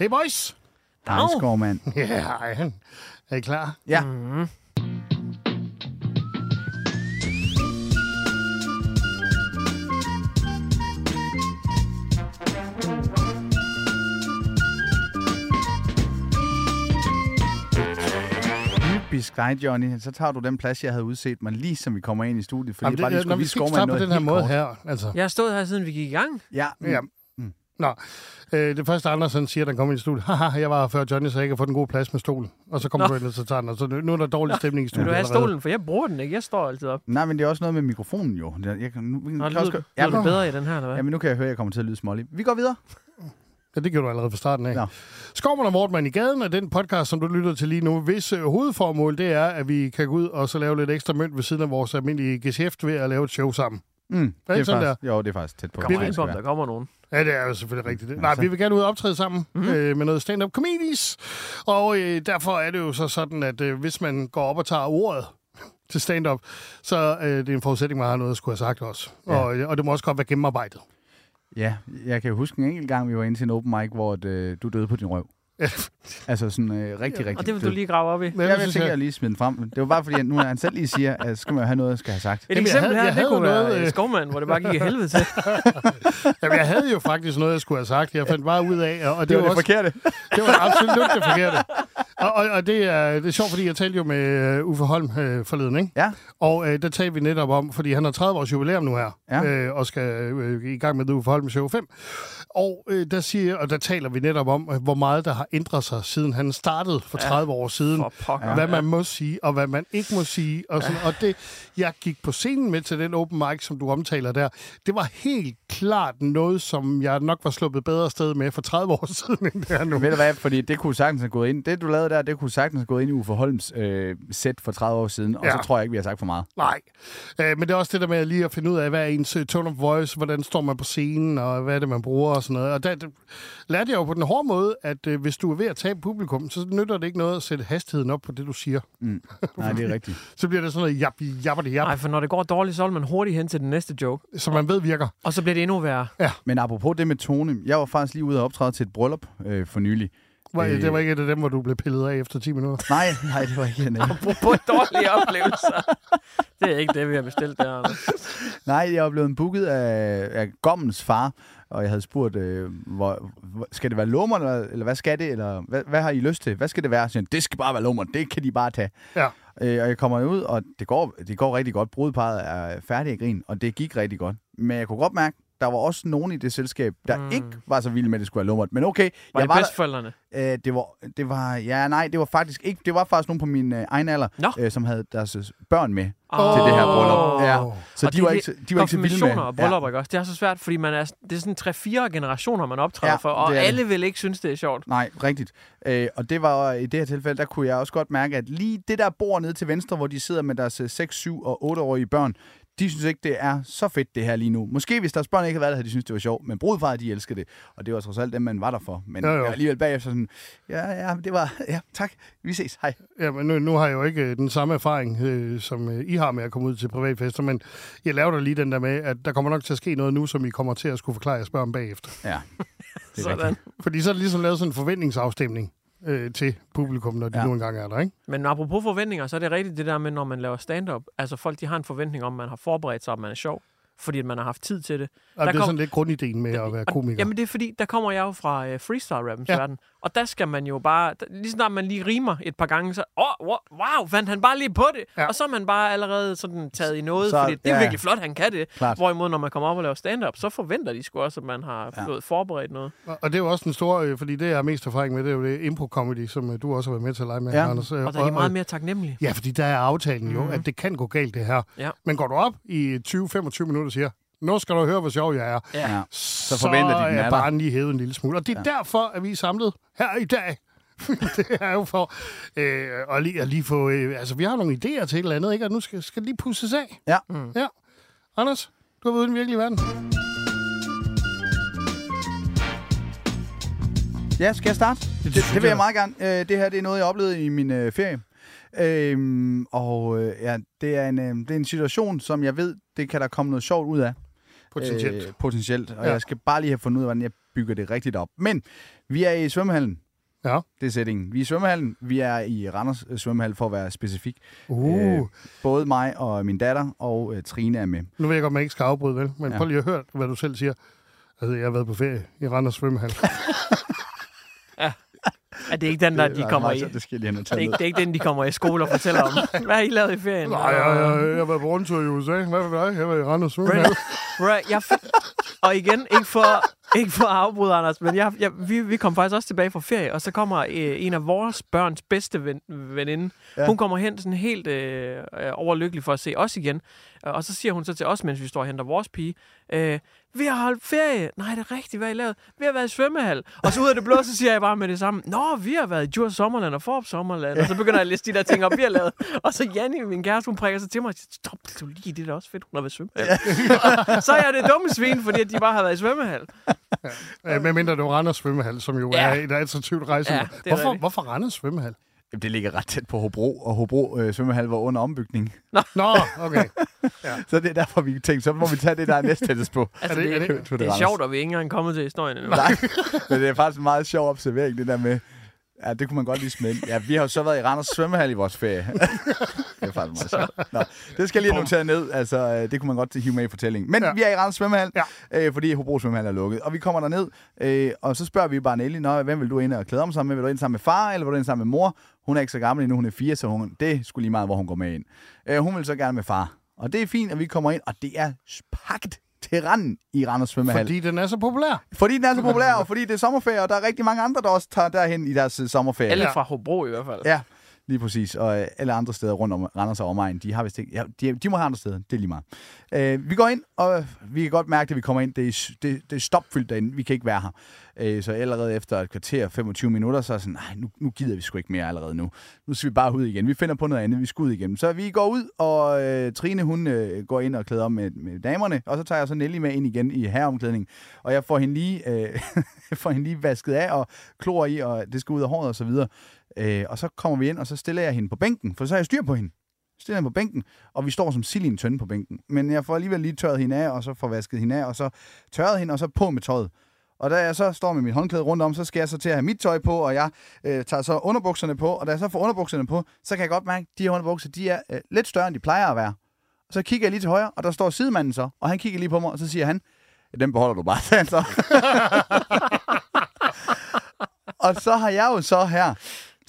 Hey boys! Hej, skovmand. Ja, hej. Er I klar? Ja. Typisk dig, Johnny. Så tager du den plads, jeg havde udset mig, lige som vi kommer ind i studiet. Fordi Jamen, bare lige det, skulle når vi vise skal på den her måde kort. her, altså. Jeg har stået her, siden vi gik i gang. Ja, mm. Ja. Nå, øh, det første Andersen siger, han kommer ind i studiet, haha, jeg var her før Johnny, så jeg ikke har fået en god plads med stolen. Og så kommer Nå. du ind, og så tager den, og så nu, nu er der dårlig stemning i Vil studiet. du have allerede. stolen? For jeg bruger den ikke. Jeg står altid op. Nej, men det er også noget med mikrofonen jo. Jeg, jeg, kan- nu, Nå, kan lyder, også, lyder ja, det bedre i den her, eller hvad? Jamen, nu kan jeg høre, at jeg kommer til at lyde smålig. Vi går videre. Ja, det gjorde du allerede fra starten af. Nå. Skovman og Mortmann i gaden er den podcast, som du lytter til lige nu. Hvis øh, hovedformål det er, at vi kan gå ud og så lave lidt ekstra mønt ved siden af vores almindelige geschæft ved at lave et show sammen. Mm, det ikke er sådan faktisk, Jo, det er faktisk tæt på. Kommer ind det på, der kommer nogen. Ja, det er jo selvfølgelig rigtigt. Nej, Altså. vi vil gerne ud og optræde sammen Mhm. mm-hmm. øh, med noget stand-up comedies. Og øh, derfor er det jo så sådan, at øh, hvis man går op og tager ordet til stand-up, så øh, det er en forudsætning, man har noget at skulle have sagt også. Ja. Og, øh, og det må også godt være gennemarbejdet. Ja, jeg kan jo huske en enkelt gang, vi var inde til en open mic, hvor øh, du døde på din røv. altså sådan øh, rigtig, rigtig Og det vil du lige grave op i. Men Ja, jeg synes, tænker, jeg lige smide den frem. Det var bare fordi, at nu når han selv lige siger, at så skal man jo have noget, jeg skal have sagt. Et Jamen, jeg eksempel havde- her, jeg det havde kunne noget, være øh, øh... skovmand, hvor det bare gik i helvede til. Jamen, jeg havde jo faktisk noget, jeg skulle have sagt. Jeg fandt bare ud af, og det, Det var var det også, forkerte. det var absolut det forkerte. Og, og, og det, er, det er sjovt, fordi jeg talte jo med uh, Uffe Holm uh, forleden, ikke? Ja. Og øh, der talte vi netop om, fordi han har 30 års jubilæum nu her, Ja. øh, og skal øh, i gang med Uffe Holm Show 5. Og, øh, der siger, og der taler vi netop om, øh, hvor meget der har ændret sig, siden han startede for 30 år siden. Pokker. Hvad man må sige, og hvad man ikke må sige. Og, sådan. og det, jeg gik på scenen med til den open mic, som du omtaler der. Det var helt klart noget, som jeg nok var sluppet bedre sted med for 30 år siden, end det er nu. Ved du hvad, fordi det kunne sagtens have gået ind. Det, du lavede der, det kunne sagtens have gået ind i Uffe Holms øh, sæt for 30 år siden, og Ja. så tror jeg ikke, vi har sagt for meget. Nej, øh, men det er også det der med lige at finde ud af, hvad er ens tone of voice, hvordan står man på scenen, og hvad er det, man bruger og sådan noget. Og der, der lærte jeg jo på den hårde måde, at øh, hvis du er ved at tabe publikum, så nytter det ikke noget at sætte hastigheden op på det, du siger. Mm. Nej, det er rigtigt. Så bliver det sådan noget jap, jap, jap, Nej, for når det går dårligt, så vil man hurtigt hen til den næste joke. som man ved virker. Og så bliver det endnu værre. Men apropos det med tone, jeg var faktisk lige ude og optræde til et bryllup øh, for nylig. Hvor, Øh. Det var ikke et af dem, hvor du blev pillet af efter 10 minutter. Nej, nej, det var ikke en af dem. På dårlige oplevelser. Det er ikke det, vi har bestilt der. Nej, jeg var blevet booket af, af Gommens far, og jeg havde spurgt, øh, hvor, skal det være lummer, eller, eller hvad skal det, eller hvad, hvad har I lyst til? Hvad skal det være? Så det skal bare være lummer, det kan de bare tage. Ja. Øh, og jeg kommer ud, og det går, det går rigtig godt. Brudeparet er færdig at grin, og det gik rigtig godt. Men jeg kunne godt mærke, der var også nogen i det selskab, der Mm. ikke var så vilde med, at det skulle være lummert. Men okay, Var jeg det var der, bedsteforældrene? øh, det, var, det var, ja, nej, det var faktisk ikke, det var faktisk nogen på min øh, egen alder, øh, som havde deres øh, børn med Åh. til det her bryllup. Ja. Så Og de, det var ikke, så- de var ikke så vilde med. og bryllupper, ikke også? Det er så svært, fordi man er, det er sådan tre-fire generationer, man optræder Ja, for, og alle vil ikke synes, det er sjovt. Nej, rigtigt. Øh, og det var i det her tilfælde, der kunne jeg også godt mærke, at lige det der bord nede til venstre, hvor de sidder med deres øh, 6, 7 og 8-årige børn, de synes ikke, det er så fedt, det her lige nu. Måske hvis deres børn ikke havde været der, havde de synes, det var sjovt. Men brudfar, de elsker det. Og det var trods alt dem, man var der for. Men Jo, jo. alligevel bagefter sådan, ja, ja, det var, ja, tak, vi ses, hej. Ja, men nu, nu har jeg jo ikke øh, den samme erfaring, øh, som øh, I har med at komme ud til privatfester, men jeg laver da lige den der med, at der kommer nok til at ske noget nu, som I kommer til at skulle forklare jeres børn bagefter. Ja, det er Sådan. rigtigt. Fordi så er det ligesom lavet sådan en forventningsafstemning øh, til publikum, når de ja. Nu engang er der, ikke? Men apropos forventninger, så er det rigtigt det der med, når man laver stand-up. Altså folk, de har en forventning om, at man har forberedt sig, om man er sjov. Fordi at man har haft tid til det. Og Der det er kom- sådan lidt grundideen med at være komiker. Jamen det er fordi, der kommer jeg jo fra øh, freestyle-rappens ja. verden. Og der skal man jo bare, lige snart man lige rimer et par gange, så, åh, oh, wow, fandt han bare lige på det. Ja. Og så er man bare allerede sådan taget i noget, Så- fordi det er ja. virkelig flot, han kan det. Klart. Hvorimod, når man kommer op og laver stand-up, så forventer de sgu også, at man har Ja. fået forberedt noget. Og og det er jo også den store, øh, fordi det jeg har mest erfaring med, det er jo det impro-comedy, som øh, du også har været med til at lege med, Ja. Anders. øh, Og der er de meget mere taknemmelige. Ja, fordi der er aftalen jo, Mhm. at det kan gå galt, det her. Ja. Men går du op i 20-25 minutter og siger, nu skal du høre, hvor sjov jeg er, Ja. Ja. så, forventer de, den er der. barnen lige hævet en lille smule. Og det er ja. derfor, at vi er samlet her i dag. det er jo for øh, at, lige, at lige få... Øh, altså, vi har nogle idéer til et eller andet, ikke? Og nu skal, skal det lige pusses af. Ja. Mm. Ja. Anders, du har været ude i den virkelige verden. Ja, skal jeg starte? Det, det, det vil jeg meget gerne. Øh, det her det er noget, jeg oplevede i min øh, ferie. Øhm, og øh, ja, det er, en, øh, det er en situation, som jeg ved, det kan der komme noget sjovt ud af. Potentielt. Øh, potentielt. Og Ja. jeg skal bare lige have fundet ud af, hvordan jeg bygger det rigtigt op. Men vi er i svømmehallen. Ja. Det er sætningen. Vi er i svømmehallen. Vi er i Randers øh, svømmehal, for at være specifik. Uh, Øh, både mig og min datter og øh, Trine er med. nu ved jeg godt, man ikke skal afbryde, vel? Men. Ja. prøv lige at høre, hvad du selv siger. Altså, jeg har været på ferie i Randers Svømmehal. Er det ikke den, der de var kommer i? Det skal jeg lige Det er, ikke, det er ikke den, de kommer i skole og fortæller om. Hvad har I lavet i ferien? Nej, jeg, jeg, jeg været på rundtur i USA. Hvad med dig? Jeg var i Randers. Brent, jeg og igen, ikke for, ikke for at afbryde, Anders, men jeg, jeg, vi, vi kom faktisk også tilbage fra ferie, og så kommer øh, en af vores børns bedste ven, veninde. Ja. Hun kommer hen sådan helt øh, øh, overlykkelig for at se os igen. Og så siger hun så til os, mens vi står og henter vores pige, øh, vi har holdt ferie. Nej, det er rigtigt, hvad I lavet? Vi har været i svømmehal. Og så ud af det blå, så siger jeg bare med det samme, Nå, vi har været i Djurs Sommerland og Forbes Sommerland. Og så begynder jeg at liste de der ting op, vi har lavet. Og så Janni, min kæreste, hun prikker sig til mig og siger, stop, du lige, det er da også fedt, hun har været i svømmehal. så er jeg det dumme svin, fordi at de bare har været i svømmehal. Øh, med mindre var Randers Svømmehal, som jo ja. Ja. er et attraktivt rejse. Ja, Ja, hvorfor, rigtigt. hvorfor Randers Svømmehal? Jamen, det ligger ret tæt på Hobro, og Hobro øh, svømmehal var under ombygning. Nå, okay. Så det er derfor, vi tænkte, så må vi tage det, der er næst tættest på. Altså, Er det- det, er det, det- det, det er sjovt, og vi er ikke engang kommet til historien endnu. Nej, men det er faktisk en meget sjov observering, det der med, ja, det kunne man godt lige ind. Ja, vi har jo så været i Randers svømmehal i vores ferie. det er faktisk meget sjovt. Nå, det skal jeg lige notere ned, altså øh, det kunne man godt hive med i fortællingen. Men Ja. ja. vi er i Randers svømmehal, Ja. øh, fordi Hobro svømmehal er lukket. Og vi kommer derned, øh, og så spørger vi bare Nelly, Nå, hvem vil du ind og klæde om sammen med? Vil du ind sammen med far, eller vil du ind sammen med mor? Hun er ikke så gammel endnu, hun er fire, så hun, det skulle lige meget, hvor hun går med ind. Øh, hun vil så gerne med far. Og det er fint, at vi kommer ind, og det er pakket til randen i Randers svømmehal. Fordi den er så populær. Fordi den er så populær, og fordi det er sommerferie, og der er rigtig mange andre, der også tager derhen i deres sommerferie. Alle fra Hobro i hvert fald. Ja, lige præcis. Og øh, alle andre steder rundt om Randers og omegn, de har vist ikke... Ja, de, de må have andre steder, det er lige meget. Øh, vi går ind, og vi kan godt mærke, at vi kommer ind. Det er, det, det er stopfyldt derinde. Vi kan ikke være her. Øh, så allerede efter et kvarter, 25 minutter, så er sådan, nej, nu, nu gider vi sgu ikke mere allerede nu. Nu skal vi bare ud igen. Vi finder på noget andet. Vi skal ud igen. Så vi går ud, og øh, Trine, hun øh, går ind og klæder om med, med damerne, og så tager jeg så Nelly med ind igen i herreomklædning. Og jeg får hende lige, øh, får hende lige vasket af og klor i, og det skal ud af håret og så videre. Øh, og så kommer vi ind, og så stiller jeg hende på bænken, for så har jeg styr på hende. Stiller hende på bænken, og vi står som sild i en tønde på bænken. Men jeg får alligevel lige tørret hende af, og så får vasket hende af, og så tørret hende, og så på med tøjet. Og da jeg så står med mit håndklæde rundt om, så skal jeg så til at have mit tøj på, og jeg øh, tager så underbukserne på. Og da jeg så får underbukserne på, så kan jeg godt mærke, at de her underbukser, de er øh, lidt større, end de plejer at være. Og så kigger jeg lige til højre, og der står sidemanden så, og han kigger lige på mig, og så siger han, den beholder du bare, sagde så. og så har jeg jo så her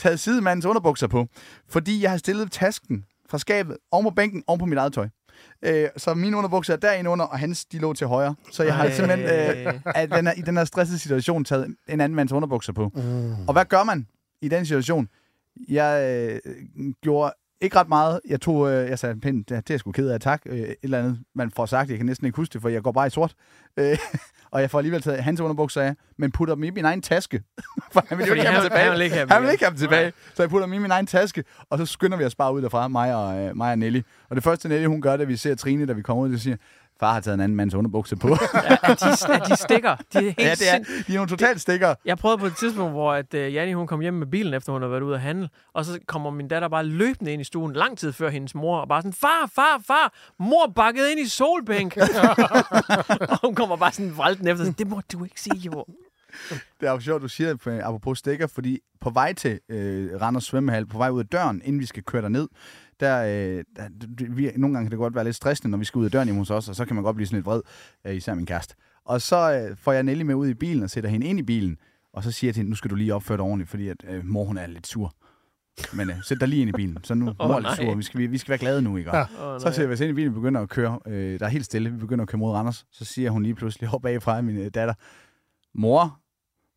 taget sidemandens underbukser på, fordi jeg har stillet tasken fra skabet oven på bænken, oven på mit eget tøj. Øh, så mine underbukser er derinde under, og hans, de lå til højre. Så jeg har Ej. simpelthen øh, at den her, i den her stressede situation taget en anden mands underbukser på. Mm. Og hvad gør man i den situation? Jeg øh, gjorde ikke ret meget. Jeg tog, øh, jeg sagde, pænt, det er jeg sgu ked af, tak. Øh, et eller andet, man får sagt, jeg kan næsten ikke huske det, for jeg går bare i sort. Øh, og jeg får alligevel taget hans underbukser af, men putter dem i min egen taske. for han vil jo ikke have dem tilbage. han vil ikke have dem ikke have dem tilbage. Så jeg putter dem i min egen taske, og så skynder vi os bare ud derfra, mig og, øh, mig og Nelly. Og det første Nelly, hun gør, da vi ser Trine, da vi kommer ud, det siger, far har taget en anden mands underbukser på. Ja, at de, at de stikker. De er helt ja, det er, de er nogle totalt stikker. Jeg prøvede på et tidspunkt, hvor at, uh, Janni, hun kom hjem med bilen, efter hun har været ude at handle, og så kommer min datter bare løbende ind i stuen, lang tid før hendes mor, og bare sådan, far, far, far, mor bakket ind i solbænk. og hun kommer bare sådan vralten efter, sådan, det må du ikke sige, jo. Det er jo sjovt, du siger øh, apropos stikker, fordi på vej til øh, Randers Svømmehal, på vej ud af døren, inden vi skal køre derned, der, øh, der vi, nogle gange kan det godt være lidt stressende, når vi skal ud af døren hjemme hos os, og så kan man godt blive sådan lidt vred, øh, især min kæreste. Og så øh, får jeg Nelly med ud i bilen og sætter hende ind i bilen, og så siger jeg til hende, nu skal du lige opføre dig ordentligt, fordi at, øh, mor hun er lidt sur. Men øh, sæt dig lige ind i bilen, så nu Åh, mor er lidt sur, vi skal, vi, vi skal være glade nu, ikke? Ja. Oh, Så ser vi os ind i bilen, vi begynder at køre. Øh, der er helt stille. Vi begynder at køre mod Randers. Så siger hun lige pludselig op bagfra min øh, datter, mor,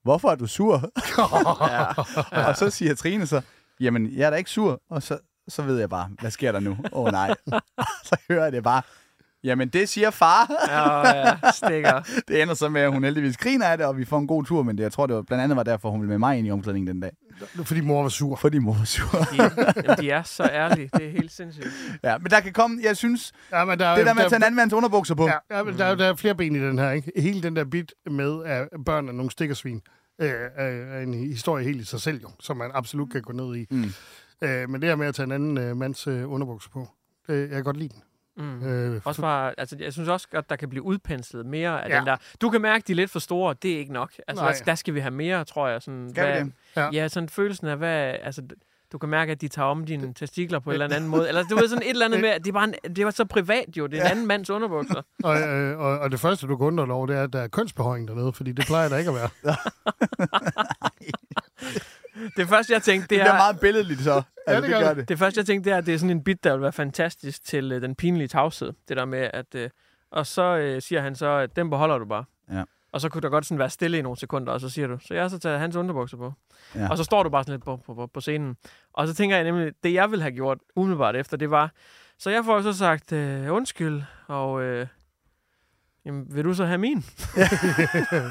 hvorfor er du sur? ja. og så siger Trine så, jamen, jeg er da ikke sur. Og så, så ved jeg bare, hvad sker der nu? Åh oh, nej. så hører jeg det bare, jamen, det siger far. Ja, ja, stikker. det ender så med, at hun heldigvis griner af det, og vi får en god tur, men det, jeg tror, det var blandt andet var derfor, hun ville med mig ind i omklædningen den dag. Fordi mor var sur. Fordi mor var sur. De, jamen, de er så ærlige. Det er helt sindssygt. ja, men der kan komme, jeg synes, Ja, men der, det der med at tage en anden mands underbukser på. Ja, ja men der, er- der er flere ben i den her, ikke? Hele den der bit med, at børn er nogle stikkersvin, øh, er en historie helt i sig selv, jo, som man absolut kan gå ned i. Mm. Øh, men det her med at tage en anden øh, mands øh, underbukser på, det, jeg kan godt lide den. Mm. Øh, Også bare, altså, jeg synes også godt, der kan blive udpenslet mere af Ja. den der. Du kan mærke, de er lidt for store. Det er ikke nok. Altså, Nej. der, skal vi have mere, tror jeg. Sådan, Skal vi hvad, det? Ja. Ja. sådan følelsen af, hvad... Altså, du kan mærke, at de tager om dine testikler på en eller anden måde. Eller du ved sådan et eller andet med, at det er, bare en, det var så privat jo. Det er en anden mands underbukser. og, øh, og, og det første, du kan undre dig over, det er, at der er kønsbehøjning dernede, fordi det plejer der ikke at være. Det første, jeg tænkte, Det det bliver er... meget billedligt så. Altså, det gør det. Det første, jeg tænkte, det er, at det er sådan en bit, der vil være fantastisk til øh, den pinlige tavshed. Det der med, at... Øh, og så øh, siger han så, at den beholder du bare. Ja. Og så kunne der godt sådan være stille i nogle sekunder, og så siger du, så jeg har så taget hans underbukser på. Ja. Ja. Og så står du bare sådan lidt på, på, på, på scenen. Og så tænker jeg nemlig, det jeg ville have gjort umiddelbart efter, det var, så jeg får så sagt, øh, undskyld, og øh, jamen, vil du så have min?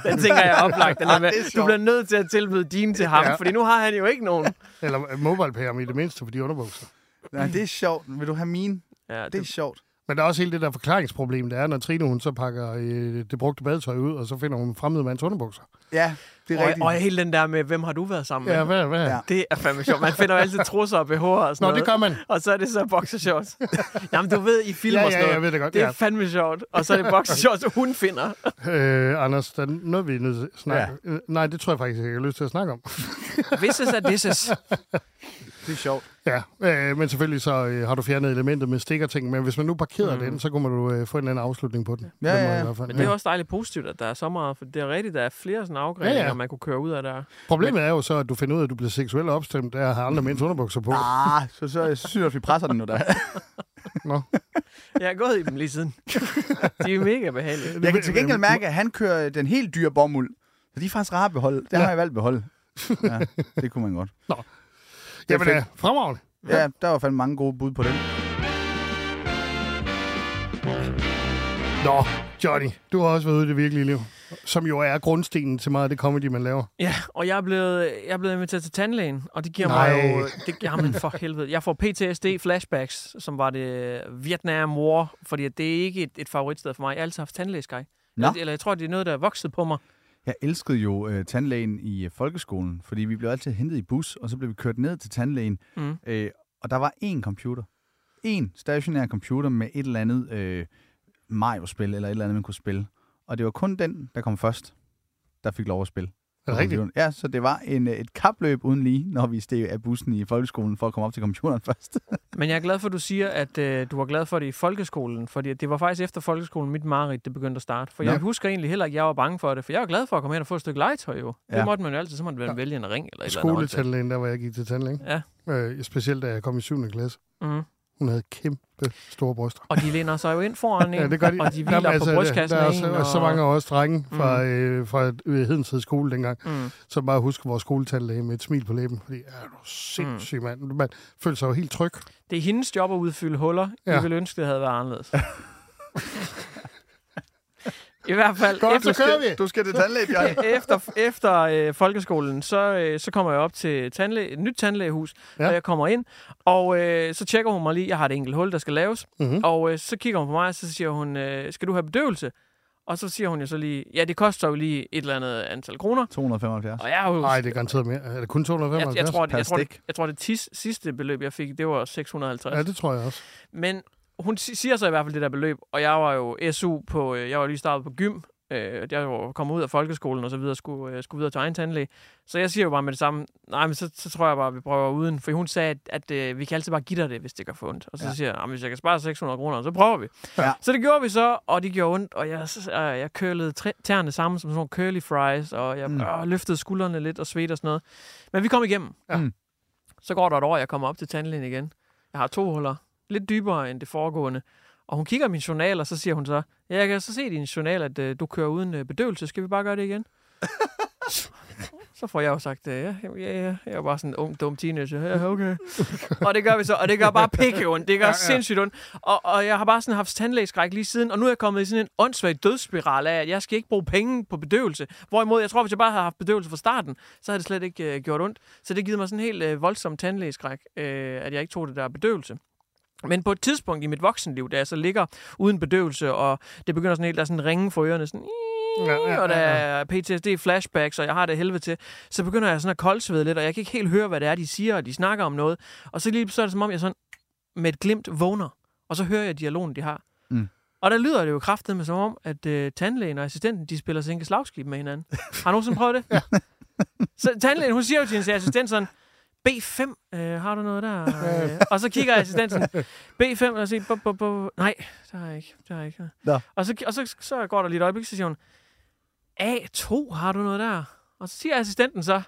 den tænker jeg er oplagt. Den Ja, med, det du bliver nødt til at tilbyde dine til ham, Ja. ja. fordi nu har han jo ikke nogen. Eller øh, mobile i det mindste for de underbukser. Ja, det er sjovt. Vil du have mine? Ja, Det er sjovt. Men der er også hele det der forklaringsproblem, der er, når Trine hun så pakker øh, det brugte badetøj ud, og så finder hun en fremmede mands underbukser. Ja, det er og, rigtigt. og hele den der med, hvem har du været sammen med? Ja, hvad, hvad? Ja. Ja. Det er fandme sjovt. Man finder jo altid trusser og BH'er og sådan Nå, noget. det gør man. Og så er det så boxershorts. Jamen, du ved, i film Ja, og sådan ja, noget. jeg ved det godt. Det er Ja. fandme sjovt. Og så er det boxershorts, hun finder. Øh, Anders, der er noget, vi er nødt til at snakke ja. Nej, det tror jeg faktisk ikke, jeg har lyst til at snakke om. This is a this is. Det er sjovt. Ja, øh, men selvfølgelig så øh, har du fjernet elementet med stikkerting, men hvis man nu parkerer mm. den, så kunne du øh, få en eller anden afslutning på den. Ja, må ja, ja. i hvert fald. Men det er også dejligt positivt, at der er så meget, for det er rigtigt, der er flere sådan afgreninger, Ja, ja, ja. ja. man kunne køre ud af der. Problemet er jo så, at du finder ud af, at du bliver seksuelt opstemt, der har andre mænds underbukser på. Ah, så, så, synes jeg, at vi presser den nu der. Nå. Jeg har gået i dem lige siden. De er mega behagelige. Jeg kan til gengæld mærke, at han kører den helt dyre bomuld. Så de er faktisk rare at beholde. Det har jeg valgt at beholde. Ja, det kunne man godt. Jamen, fedt. øh, fremragende. Ja, der var fandme mange gode bud på den. Nå, Johnny, du har også været ude i det virkelige liv, som jo er grundstenen til meget af det comedy, man laver. Ja, og jeg er blevet, jeg er blevet inviteret til tandlægen, og det giver Nej. mig jo... Det, jamen for helvede. Jeg får PTSD-flashbacks, som var det Vietnam War, fordi det er ikke et, et favoritsted for mig. Jeg har altid haft tandlægeskaj. Nå. Eller, eller jeg tror, det er noget, der er vokset på mig. Jeg elskede jo øh, tandlægen i øh, folkeskolen, fordi vi blev altid hentet i bus, og så blev vi kørt ned til tandlægen. Mm. Øh, og der var én computer. En stationær computer med et eller andet øh, Mario-spil, eller et eller andet, man kunne spille. Og det var kun den, der kom først, der fik lov at spille. Er det rigtigt? Ja, så det var en, øh, et kapløb uden lige, når vi steg af bussen i folkeskolen for at komme op til computeren først. Men jeg er glad for, at du siger, at øh, du var glad for det i folkeskolen, fordi det var faktisk efter folkeskolen, mit mareridt, det begyndte at starte. For Nå. jeg husker egentlig heller ikke, at jeg var bange for det, for jeg var glad for at komme hen og få et stykke legetøj jo. Ja. Ja. Det måtte man jo altid, så måtte man vælge en ring eller et eller andet. Skoletandlægen, der hvor jeg gik til tandlægen. Ja. Øh, specielt da jeg kom i 7. klasse. Mm. Hun havde kæmpe store bryster. Og de læner sig jo ind foran en, Ja, det gør de. og de hviler Jamen, altså, på brystkassen Der er en. og... så mange af os drenge fra, Mm. øh, fra Hedensted skole dengang, Mm. som bare husker vores skoletandlæge med et smil på læben. Fordi, er du sindssyg, Mm. mand. Man føler sig jo helt tryg. Det er hendes job at udfylde huller. Ja. Vi ville ønske, det havde været anderledes. I hvert fald, Godt, efter, så kører vi. Du skal til tandlæge, Johnny. efter, efter øh, folkeskolen, så, øh, så kommer jeg op til tandlæge, et nyt tandlægehus, ja. Og jeg kommer ind, og øh, så tjekker hun mig lige, jeg har et enkelt hul, der skal laves, Mm-hmm. og øh, så kigger hun på mig, og så siger hun, øh, skal du have bedøvelse? Og så siger hun jo så lige, ja, det koster jo lige et eller andet antal kroner. 275. Og jeg er jo... Nej, det er garanteret mere. Er det kun jeg, 275? jeg, tror, det, jeg, tror, det, jeg tror, det tis, sidste beløb, jeg fik, det var 650. Ja, det tror jeg også. Men hun si- siger så i hvert fald det der beløb, og jeg var jo SU på, øh, jeg var lige startet på gym, øh, jeg var kommet ud af folkeskolen og så videre, skulle, øh, skulle videre til egen tandlæge. Så jeg siger jo bare med det samme, nej, men så, så tror jeg bare, at vi prøver uden, for hun sagde, at, at øh, vi kan altid bare give dig det, hvis det gør for ondt. Og så Ja. siger jeg, "Jamen, hvis jeg kan spare 600 kroner, så prøver vi. Ja. Så det gjorde vi så, og det gjorde ondt, og jeg, øh, jeg kølede tæerne sammen som sådan nogle curly fries, og jeg Mm. øh, løftede skuldrene lidt og svedte og sådan noget. Men vi kom igennem. Ja. Så går der et år, jeg kommer op til tandlægen igen. Jeg har to huller, lidt dybere end det foregående. Og hun kigger min journal, og så siger hun så, ja, jeg kan så se i din journal, at øh, du kører uden øh, bedøvelse. Skal vi bare gøre det igen? så får jeg jo sagt, øh, ja, ja, ja. Jeg er bare sådan en ung, dum teenager. Ja, okay. og det gør vi så, og det gør bare pikke ondt. Det gør ja, ja. sindssygt ondt. Og, og jeg har bare sådan haft tandlægeskræk lige siden, og nu er jeg kommet i sådan en åndssvag dødsspiral af, at jeg skal ikke bruge penge på bedøvelse. Hvorimod, jeg tror, hvis jeg bare havde haft bedøvelse fra starten, så havde det slet ikke øh, gjort ondt. Så det givet mig sådan en helt øh, voldsom tandlægeskræk, øh, at jeg ikke tog det der bedøvelse. Men på et tidspunkt i mit voksenliv, da jeg så ligger uden bedøvelse, og det begynder sådan helt, der er sådan en ringe for ørerne, sådan, Ja, ja, og der er PTSD, flashbacks, og jeg har det helvede til, så begynder jeg sådan at koldsvede lidt, og jeg kan ikke helt høre, hvad det er, de siger, og de snakker om noget. Og så lige så er det som om, jeg sådan med et glimt vågner, og så hører jeg dialogen, de har. Mm. Og der lyder det jo kraftigt med som om, at øh, tandlægen og assistenten, de spiller sænke slagskib med hinanden. Har du nogensinde prøvet det? ja. Så tandlægen, hun siger jo til sin assistent sådan, B5, øh, har du noget der? Øh, og så kigger assistenten sådan, B5, og siger, bu, bu, bu. nej, det har jeg ikke. Det har jeg ikke. Nå. Og, så, og så, så går der lige et øjeblik, så siger hun, A2, har du noget der? Og så siger assistenten så,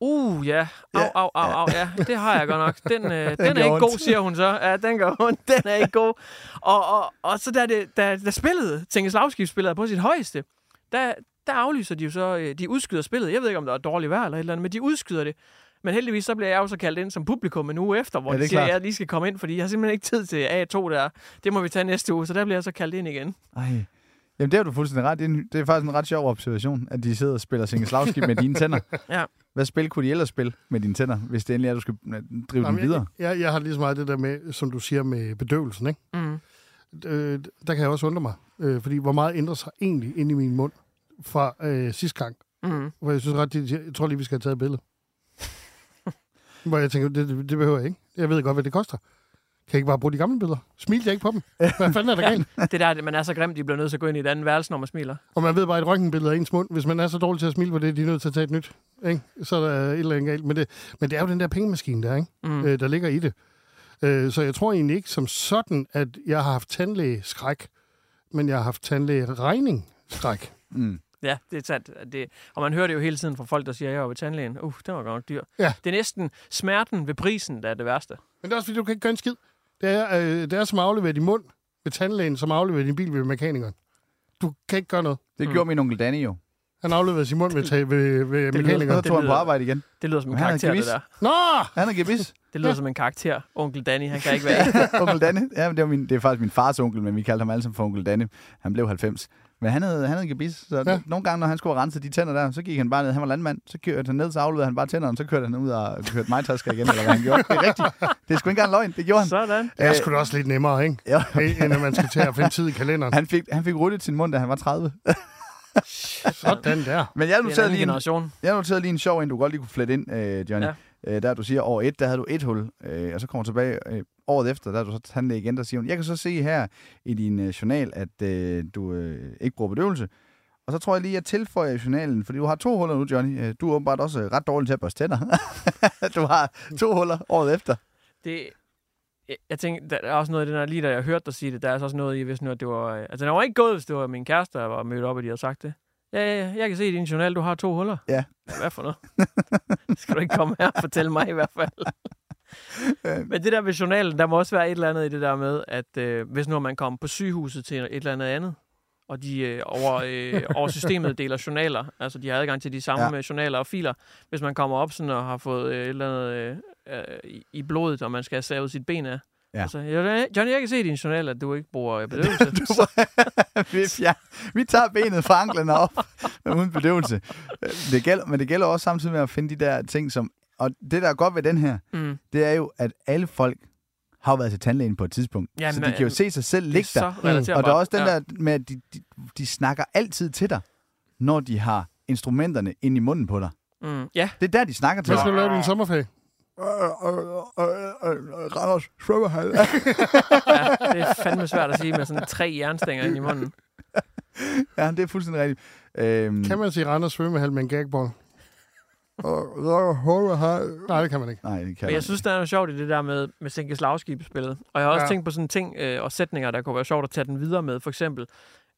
uh, ja, au, au, au, au, ja, det har jeg godt nok. Den, øh, den, gør er ikke god, siger hun så. Ja, den gør ondt, den er ikke god. Og, og, og så da, det, da, da spillet, Tænkes Slagskib er på sit højeste, der, der aflyser de jo så, øh, de udskyder spillet. Jeg ved ikke, om der er dårligt vejr eller et eller andet, men de udskyder det. Men heldigvis så bliver jeg jo så kaldt ind som publikum en uge efter, hvor Ja, de siger, klart. at jeg lige skal komme ind, fordi jeg har simpelthen ikke tid til A2 der. Det må vi tage næste uge, så der bliver jeg så kaldt ind igen. Ej. Jamen, det har du fuldstændig ret. Det er, en, det er faktisk en ret sjov observation, at de sidder og spiller singe slagskib med dine tænder. Ja. Hvad spil kunne de ellers spille med dine tænder, hvis det endelig er, at du skal øh, drive dem Jamen, videre? jeg, jeg, jeg har lige så meget det der med, som du siger, med bedøvelsen. Ikke? Mm. Øh, der kan jeg også undre mig. Øh, fordi hvor meget ændrer sig egentlig inde i min mund fra øh, sidste gang? Mm. Hvor jeg synes ret, jeg tror lige, vi skal have taget et billede. Hvor jeg tænker, det, det, behøver jeg ikke. Jeg ved godt, hvad det koster. Kan jeg ikke bare bruge de gamle billeder? Smilte jeg ikke på dem? Hvad fanden er der galt? Det der, man er så grimt, de bliver nødt til at gå ind i et andet værelse, når man smiler. Og man ved bare, et røntgenbillede af ens mund. Hvis man er så dårlig til at smile på det, de er nødt til at tage et nyt. Ikke? Så er der et eller andet galt. Men det, men det er jo den der pengemaskine der, ikke? Mm. Øh, der ligger i det. Øh, så jeg tror egentlig ikke som sådan, at jeg har haft tandlægeskræk, men jeg har haft tandlægeregning-skræk. Mm. Ja, det er sandt. Det, og man hører det jo hele tiden fra folk, der siger, at jeg var ved tandlægen. Uh, det var godt nok dyr. Ja. Det er næsten smerten ved prisen, der er det værste. Men det er også fordi, du kan ikke gøre en skid. Det er, øh, det er som at aflevere din mund ved tandlægen, som afleverer din bil ved mekanikeren. Du kan ikke gøre noget. Det Mm. gjorde min onkel Danny jo. Han afleverer sin mund ved, ved, ved lyder- mekanikeren. Så tog han på arbejde igen. Det lyder som en er karakter, det der. Nå! Han er gebis. Det lyder Ja. som en karakter. Onkel Danny, han kan ikke være onkel Danny. Ja, men det, var min, det er faktisk min fars onkel, men vi kaldte ham alle sammen for onkel Danny. Han blev 90. Men han havde, han havde gebis, så Ja. nogle gange, når han skulle rense de tænder der, så gik han bare ned. Han var landmand, så kørte han ned, så afleverede han bare tænderne, så kørte han ud og kørte mig tasker igen, eller hvad han gjorde. Det er rigtigt. Det er sgu ikke engang løgn, det gjorde han. Sådan. Det er sgu da også lidt nemmere, ikke? Ja. End at man skal til at finde tid i kalenderen. Han fik, han fik rullet sin mund, da han var 30. Sådan der. Men jeg er noterede, lige en, generation. jeg noterede lige en sjov en, du godt lige kunne flette ind, øh, Johnny. Ja. Øh, der du siger, år 1, der havde du et hul, øh, og så kommer du tilbage øh, året efter, der er du så tandlæge igen, der siger hun, jeg kan så se her i din øh, journal, at øh, du øh, ikke bruger bedøvelse. Og så tror jeg lige, at jeg tilføjer i journalen, fordi du har to huller nu, Johnny. Øh, du er åbenbart også øh, ret dårlig til at børste tænder. du har to huller året efter. Det, jeg, tænker, der er også noget i det, her, lige da jeg hørte dig sige det, der er altså også noget i, hvis nu, at det var... Øh, altså, den var ikke gået, hvis det var min kæreste, der var mødt op, og de havde sagt det. Ja, ja, jeg kan se i din journal, du har to huller. Ja. ja hvad for noget? Det skal du ikke komme her og fortælle mig i hvert fald. Men det der med journalen, der må også være et eller andet i det der med, at øh, hvis nu man kommer på sygehuset til et eller andet andet, og de øh, over, øh, over systemet deler journaler, altså de har adgang til de samme Ja. ja. journaler og filer. Hvis man kommer op sådan og har fået øh, et eller andet øh, øh, i- i blodet, og man skal have savet sit ben af, Ja. altså, Johnny, jeg kan se i din journal, at du ikke bruger øh, bedøvelse. vi, ja, vi tager benet fra anklerne op uden bedøvelse. Det gælder, men det gælder også samtidig med at finde de der ting, som... Og det, der er godt ved den her, mm. det er jo, at alle folk har jo været til tandlægen på et tidspunkt. Ja, så de kan jo se sig selv ligge der. relaterbart. Og der er også den ja. der med, at de, de, de snakker altid til dig, når de har instrumenterne ind i munden på dig. Mm. Ja, Det er der, de snakker til Hvad dig. skal du lave din sommerferie? Randers svømmehal. ja, det er fandme svært at sige med sådan tre jernstænger ind i munden. ja, det er fuldstændig rigtigt. Øhm, Kan man sige Randers svømmehal med en gagball? Nej, det kan man ikke. Nej, det kan Men man jeg synes, der er noget sjovt i det der med, med Sinkes lavskibspillet. Og jeg har også ja. tænkt på sådan ting øh, og sætninger, der kunne være sjovt at tage den videre med. For eksempel,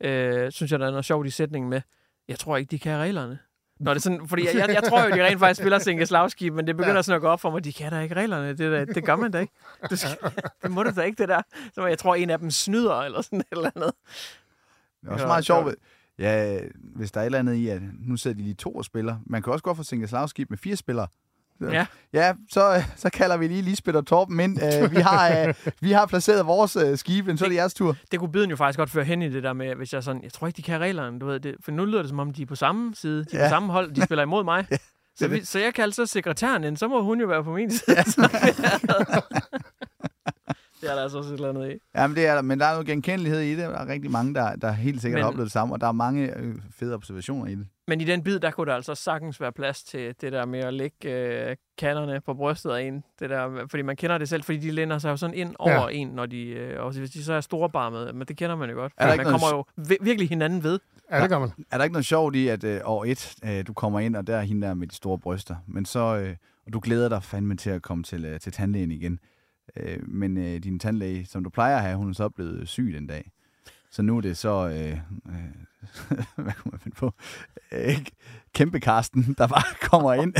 øh, synes jeg, der er noget sjovt i sætningen med, jeg tror ikke, de kan reglerne. Nå, det er sådan, fordi jeg, jeg, jeg tror jo, de rent faktisk spiller Sinkes lavskib, men det begynder Ja. sådan at gå op for mig, de kan da ikke reglerne. Det, der, det gør man da ikke. Det, skal, det må du da ikke, det der. Så jeg tror, en af dem snyder, eller sådan et eller andet. Det er også meget sjovt. ja. hvis der er et eller andet i, at nu sidder de lige to og spiller. Man kan også godt få Sinkers Slagskib med fire spillere. Ja. Ja, så, så kalder vi lige Lisbeth og Torben ind. Uh, vi, har, uh, vi har placeret vores uh, skibe, så er det jeres tur. Det kunne biden jo faktisk godt føre hen i det der med, hvis jeg sådan, jeg tror ikke, de kan reglerne, du ved det. For nu lyder det, som om de er på samme side, de er Ja. på samme hold, de spiller imod mig. Så, det. vi, så jeg kalder så sekretæren ind, så må hun jo være på min side. Så det er der altså også et eller andet i. Ja, men, det er, der, men der er noget genkendelighed i det. Der er rigtig mange, der, der helt sikkert Men- har oplevet det samme, og der er mange øh, fede observationer i det. Men i den bid, der kunne der altså sagtens være plads til det der med at lægge øh, kanderne på brystet af en. Det der, fordi man kender det selv, fordi de lænder sig jo sådan ind over ja. en, når de, øh, også hvis de så er storebarmede. Men det kender man jo godt. Er der man ikke kommer noget- jo vi- virkelig hinanden ved. Ja, det gør man. Er der ikke noget sjovt i, at øh, år et, øh, du kommer ind, og der er hende der med de store bryster, men så, øh, og du glæder dig fandme til at komme til, øh, til tandlægen igen. Øh, men øh, din tandlæge, som du plejer at have, hun er så blevet syg den dag. Så nu er det så, øh, øh, hvad kunne man finde på, øh, kæmpe Karsten, der bare kommer ind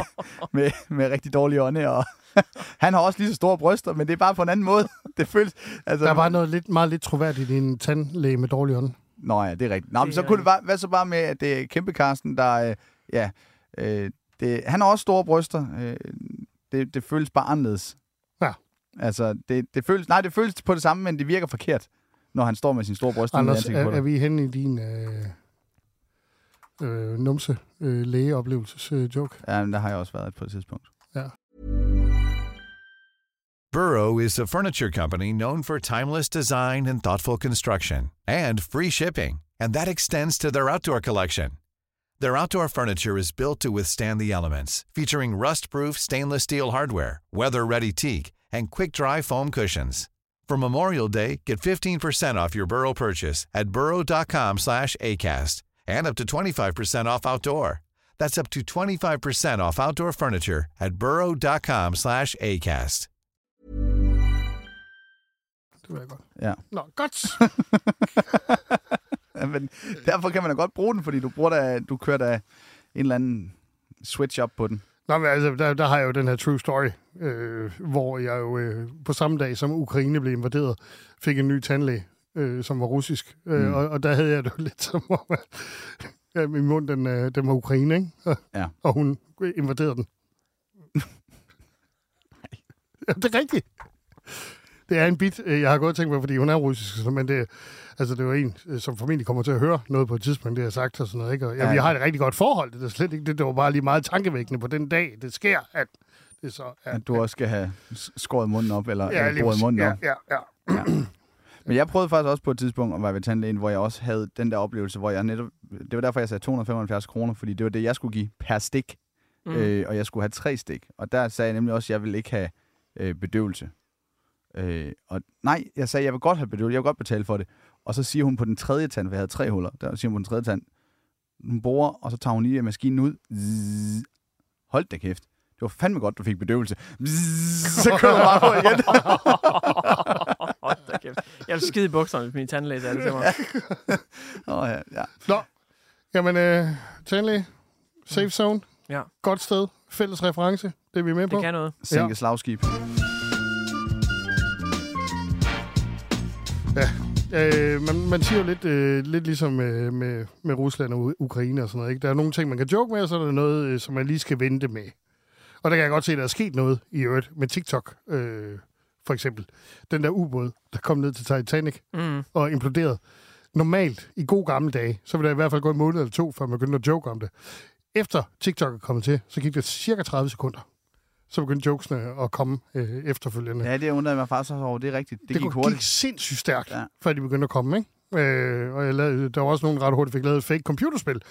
med, med rigtig dårlige ånde, og han har også lige så store bryster, men det er bare på en anden måde. Det føles, altså, Der er bare noget lidt, meget lidt troværdigt i en tandlæge med dårlig ånd. Nå ja, det er rigtigt. Nå, men så kunne det bare, hvad så bare med, at det er kæmpe Karsten, der, øh, ja, øh, det, han har også store bryster. Øh, det, det føles bare anderledes. Ja. Altså, det, det føles, nej, det føles på det samme, men det virker forkert, når han står med sin store i Anders, ansigtet på er, dig. er vi henne i din øh, øh, numse øh, lægeoplevelses øh, joke? Ja, men der har jeg også været på et tidspunkt. Burrow is a furniture company known for timeless design and thoughtful construction and free shipping, and that extends to their outdoor collection. Their outdoor furniture is built to withstand the elements, featuring rust-proof stainless steel hardware, weather-ready teak, and quick-dry foam cushions. For Memorial Day, get 15% off your Burrow purchase at burrow.com slash ACAST and up to 25% off outdoor. That's up to 25% off outdoor furniture at burrow.com slash ACAST. Det var jeg godt. Ja. Nå, godt. Ja, men derfor kan man da godt bruge den, fordi du, bruger da, du kører da en eller anden switch op på den. Nå, men altså, der, der har jeg jo den her true story, øh, hvor jeg jo øh, på samme dag, som Ukraine blev invaderet, fik en ny tandlæge, øh, som var russisk. Øh, Mm. og, og der havde jeg det jo lidt som om, at ja, min mund, den, øh, den var Ukraine, ikke? Og, Ja. og hun invaderede den. ja, det er rigtigt. Det er en bit, øh, jeg har godt tænkt på, fordi hun er russisk, så- men det, altså, det var en, øh, som formentlig kommer til at høre noget på et tidspunkt, det jeg har sagt og sådan noget. Ikke? Og, Ja, ja, ja. vi har et rigtig godt forhold, det er slet ikke det. Det var bare lige meget tankevækkende på den dag, det sker, at det så er... At du også skal have skåret munden op, eller, ja, ja, eller boret munden ja, op. ja, ja. Men jeg prøvede faktisk også på et tidspunkt at være ved tandlægen, hvor jeg også havde den der oplevelse, hvor jeg netop... Det var derfor, jeg sagde 275 kroner, fordi det var det, jeg skulle give per stik. Mm. Øh, og jeg skulle have tre stik. Og der sagde jeg nemlig også, at jeg ville ikke have øh, bedøvelse. Øh, og nej, jeg sagde, at jeg vil godt have bedøvelse. Jeg vil godt betale for det. Og så siger hun på den tredje tand, for jeg havde tre huller, der siger hun på den tredje tand, hun borer, og så tager hun lige maskinen ud. Zzz. Hold da kæft. Det var fandme godt, du fik bedøvelse. Bzzz, så kører du bare på igen. Hold da kæft. Jeg vil skide i bukserne, hvis min tandlæge sagde det til mig. Åh, oh, ja. ja. Nå. Jamen, øh, tandlæge, safe zone. Ja. Godt sted. Fælles reference. Det er vi med det på. Det kan noget. Sænke ja. slagskib. Ja, Øh, man, man siger jo lidt, øh, lidt ligesom med, med, med Rusland og Ukraine og sådan noget. Ikke? Der er nogle ting, man kan joke med, og så er der noget, øh, som man lige skal vente med. Og der kan jeg godt se, at der er sket noget i øvrigt med TikTok, øh, for eksempel. Den der ubåd, der kom ned til Titanic Mm. og imploderede. Normalt, i god gamle dage, så ville der i hvert fald gå en måned eller to, før man begyndte at joke om det. Efter TikTok er kommet til, så gik det cirka 30 sekunder. Så begyndte jokesene at komme øh, efterfølgende. Ja, det undrede mig faktisk over. Det er rigtigt. Det, det gik hurtigt. gik sindssygt stærkt, Ja. før de begyndte at komme, ikke? Øh, og jeg lavede, der var også nogen ret hurtigt fik lavet et fake computerspil,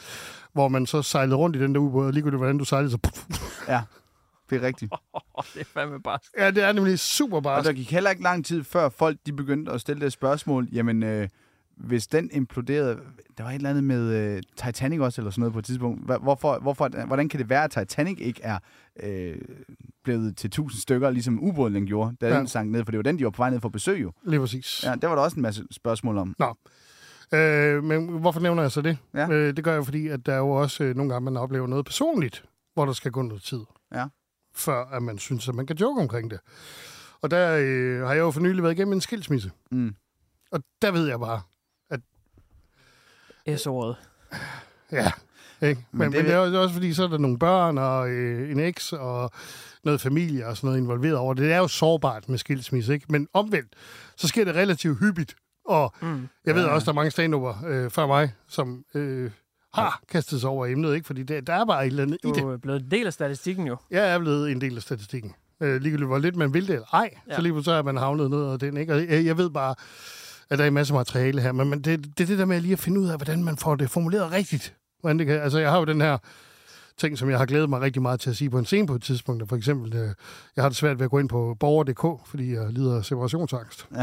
hvor man så sejlede rundt i den der ubåd, og ligegyldigt hvordan du sejlede, så... Ja, det er rigtigt. Oh, det er fandme bare... Ja, det er nemlig super Og bare. der gik heller ikke lang tid før folk de begyndte at stille det spørgsmål, jamen øh, hvis den imploderede, der var et eller andet med øh, Titanic også eller sådan noget på et tidspunkt. Hvorfor, hvorfor, hvordan kan det være, at Titanic ikke er øh, blevet til tusind stykker, ligesom ubåden den gjorde, da Ja. den sank ned, for det var den, de var på vej ned for besøg jo. Lige præcis. Ja, der var der også en masse spørgsmål om. Nå. Øh, men hvorfor nævner jeg så det? Ja. Øh, det gør jeg, fordi at der er jo også øh, nogle gange, man oplever noget personligt, hvor der skal gå noget tid, Ja. før at man synes, at man kan joke omkring det. Og der øh, har jeg jo for nylig været igennem en skilsmisse. Mm. Og der ved jeg bare, S-ordet. Ja, ikke? Men, men, det det, vil- men det er også fordi, så er der nogle børn og øh, en eks og noget familie og sådan noget involveret over det. Det er jo sårbart med skilsmisse, ikke? Men omvendt, så sker det relativt hyppigt. Og Mm. jeg ved Ja, ja. også, der er mange stand øh, før mig, som øh, har kastet sig over emnet, ikke? Fordi det, der er bare et eller andet i det. Du er blevet en del af statistikken jo. Jeg er blevet en del af statistikken. Øh, ligegyldigt hvor lidt man vil det eller ej, ja. Så lige pludselig er man havnet ned af den. Ikke? Og jeg, jeg ved bare, at der er en masse materiale her, men, men det, det er det der med lige at finde ud af, hvordan man får det formuleret rigtigt. Hvordan det kan, altså, jeg har jo den her ting, som jeg har glædet mig rigtig meget til at sige på en scene på et tidspunkt. For eksempel, øh, jeg har det svært ved at gå ind på borger.dk, fordi jeg lider af separationsangst.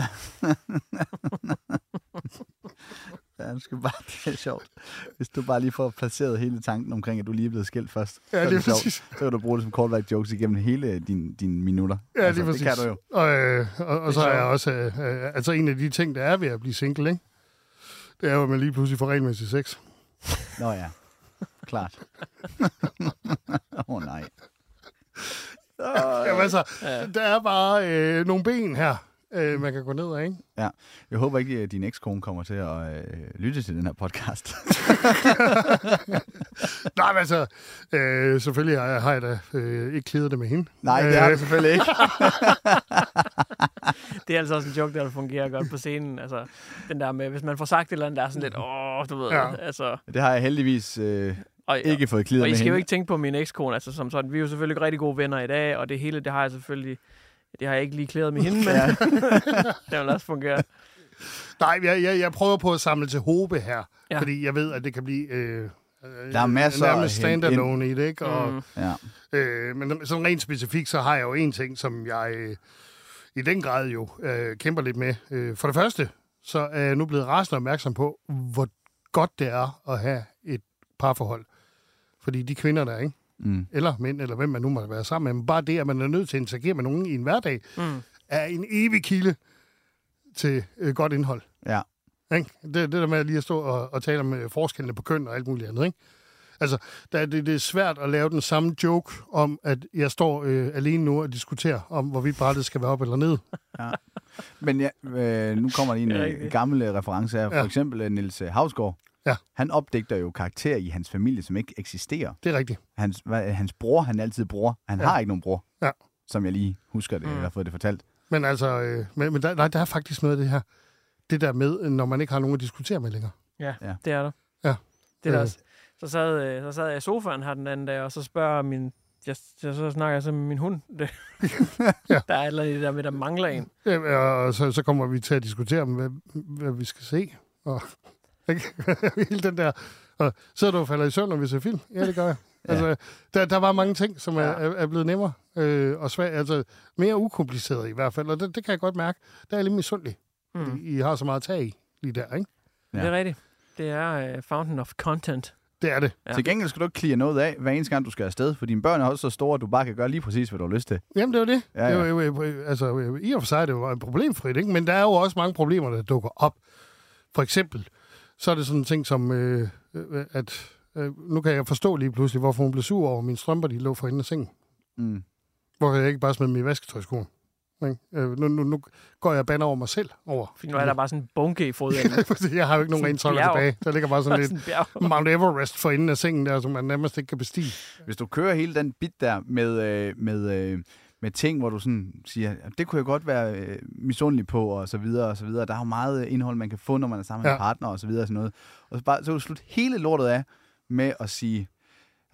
Ja, det skal bare, det er sjovt. Hvis du bare lige får placeret hele tanken omkring, at du lige er blevet skilt først. Ja, så er det sjovt. præcis. Så kan du bruge det som callback jokes igennem hele dine din minutter. Ja, lige præcis. Det kan du jo. Og, øh, og, og Det så er er jeg også... Øh, øh, altså, en af de ting, der er ved at blive single, ikke? Det er jo, at man lige pludselig får regelmæssig sex. Nå ja, klart. Åh oh, nej. Jamen altså, der er bare øh, nogle ben her, øh, man kan gå ned af, ikke? Ja, jeg håber ikke, at din ekskone kommer til at øh, lytte til den her podcast. Nej, men altså, øh, selvfølgelig har jeg, har jeg da øh, ikke klædet det med hende. Nej, det har Øh, du selvfølgelig ikke. Det er altså også en joke, der fungerer godt på scenen. Altså, den der med, hvis man får sagt et eller andet, der er sådan lidt, åh, du ved, Ja. altså... Det har jeg heldigvis øh, Og, ikke fået klider og I med skal jo hende. ikke tænke på min ekskone, altså som sådan. Vi er jo selvfølgelig rigtig gode venner i dag, og det hele, det har jeg selvfølgelig... Det har jeg ikke lige klædet med hende, men Ja. det vil også fungere. Nej, jeg, jeg, jeg prøver på at samle til håbe her, ja. Fordi jeg ved, at det kan blive... Øh, Der er masser nærmest hente standalone i det, ikke? Og, Mm. Ja. øh, men sådan rent specifikt, så har jeg jo en ting, som jeg øh, i den grad jo øh, kæmper lidt med. Øh, for det første, så er jeg nu blevet rasende opmærksom på, hvor godt det er at have et parforhold. Fordi de kvinder, der er, ikke? Mm. eller mænd, eller hvem man nu må være sammen med, men bare det, at man er nødt til at interagere med nogen i en hverdag, Mm. er en evig kilde til øh, godt indhold. Ja. Ikke? Det, det der med at lige at stå og, og tale om øh, forskellene på køn og alt muligt andet. Ikke? Altså, der, er det, det er svært at lave den samme joke om, at jeg står øh, alene nu og diskuterer om, hvorvidt brættet skal være op eller ned. Men ja, øh, nu kommer der en er øh, gammel øh, reference her. For Ja. eksempel øh, Havsgaard. Ja. Han opdigter jo karakterer i hans familie, som ikke eksisterer. Det er rigtigt. Hans, hvad, hans bror, han er altid bror. Han Ja. har ikke nogen bror. Ja. Som jeg lige husker det, Mm. eller har fået det fortalt. Men altså, øh, men, men der, nej, der er faktisk noget af det her. Det der med, øh, når man ikke har nogen at diskutere med længere. Ja, Ja. det er der. Ja. Det er der Øh. også. Så sad, øh, så sad jeg i sofaen her den anden dag, og så spørger min... Jeg, jeg, så snakker jeg så med min hund. Det, Ja. Der er et eller andet i det der med, der mangler en. Ja, og så, så kommer vi til at diskutere om, hvad, hvad vi skal se. Og, ikke? Hele den der... Og sidder du og falder i søvn, når vi ser film? Ja, det gør jeg. Ja. Altså, der, der var mange ting, som er, Ja. er, er blevet nemmere øh, og svært, altså mere ukompliceret i hvert fald, og det, det kan jeg godt mærke. Der er jeg lidt misundelig. Mm. I, I har så meget tag i lige der, ikke? Ja. Det er rigtigt. Det er uh, Fountain of Content. Det er det. Ja. Til gengæld skal du ikke klire noget af, hver eneste gang, du skal afsted. For dine børn er også så store, at du bare kan gøre lige præcis, hvad du har lyst til. Jamen, det er jo det. Ja, det er ja. jo, jo, jo, altså, I og for sig er det jo problemfrit, ikke? men der er jo også mange problemer, der dukker op. For eksempel, så er det sådan en ting som, øh, øh, at øh, nu kan jeg forstå lige pludselig, hvorfor hun blev sur over, at mine strømper de lå for enden af sengen. Mm. Hvorfor jeg ikke bare smed dem i vasketøjskoen. Ikke? Øh, nu, nu, nu går jeg og bander over mig selv over. For nu er der bare sådan en bunke i fodenden. jeg har jo ikke nogen Sådan bjerg. tilbage. Der ligger bare sådan Sådan lidt en bjerg. Mount Everest for enden af sengen der, som man nærmest ikke kan bestige. Hvis du kører hele den bit der med, øh, med, øh, med ting, hvor du sådan siger, det kunne jeg godt være øh, misundelig på, og så videre, og så videre. Der er jo meget øh, indhold, man kan få, når man er sammen med Ja. en partner, og så videre, og sådan noget. Og så, bare, så kan du slutte hele lortet af med at sige,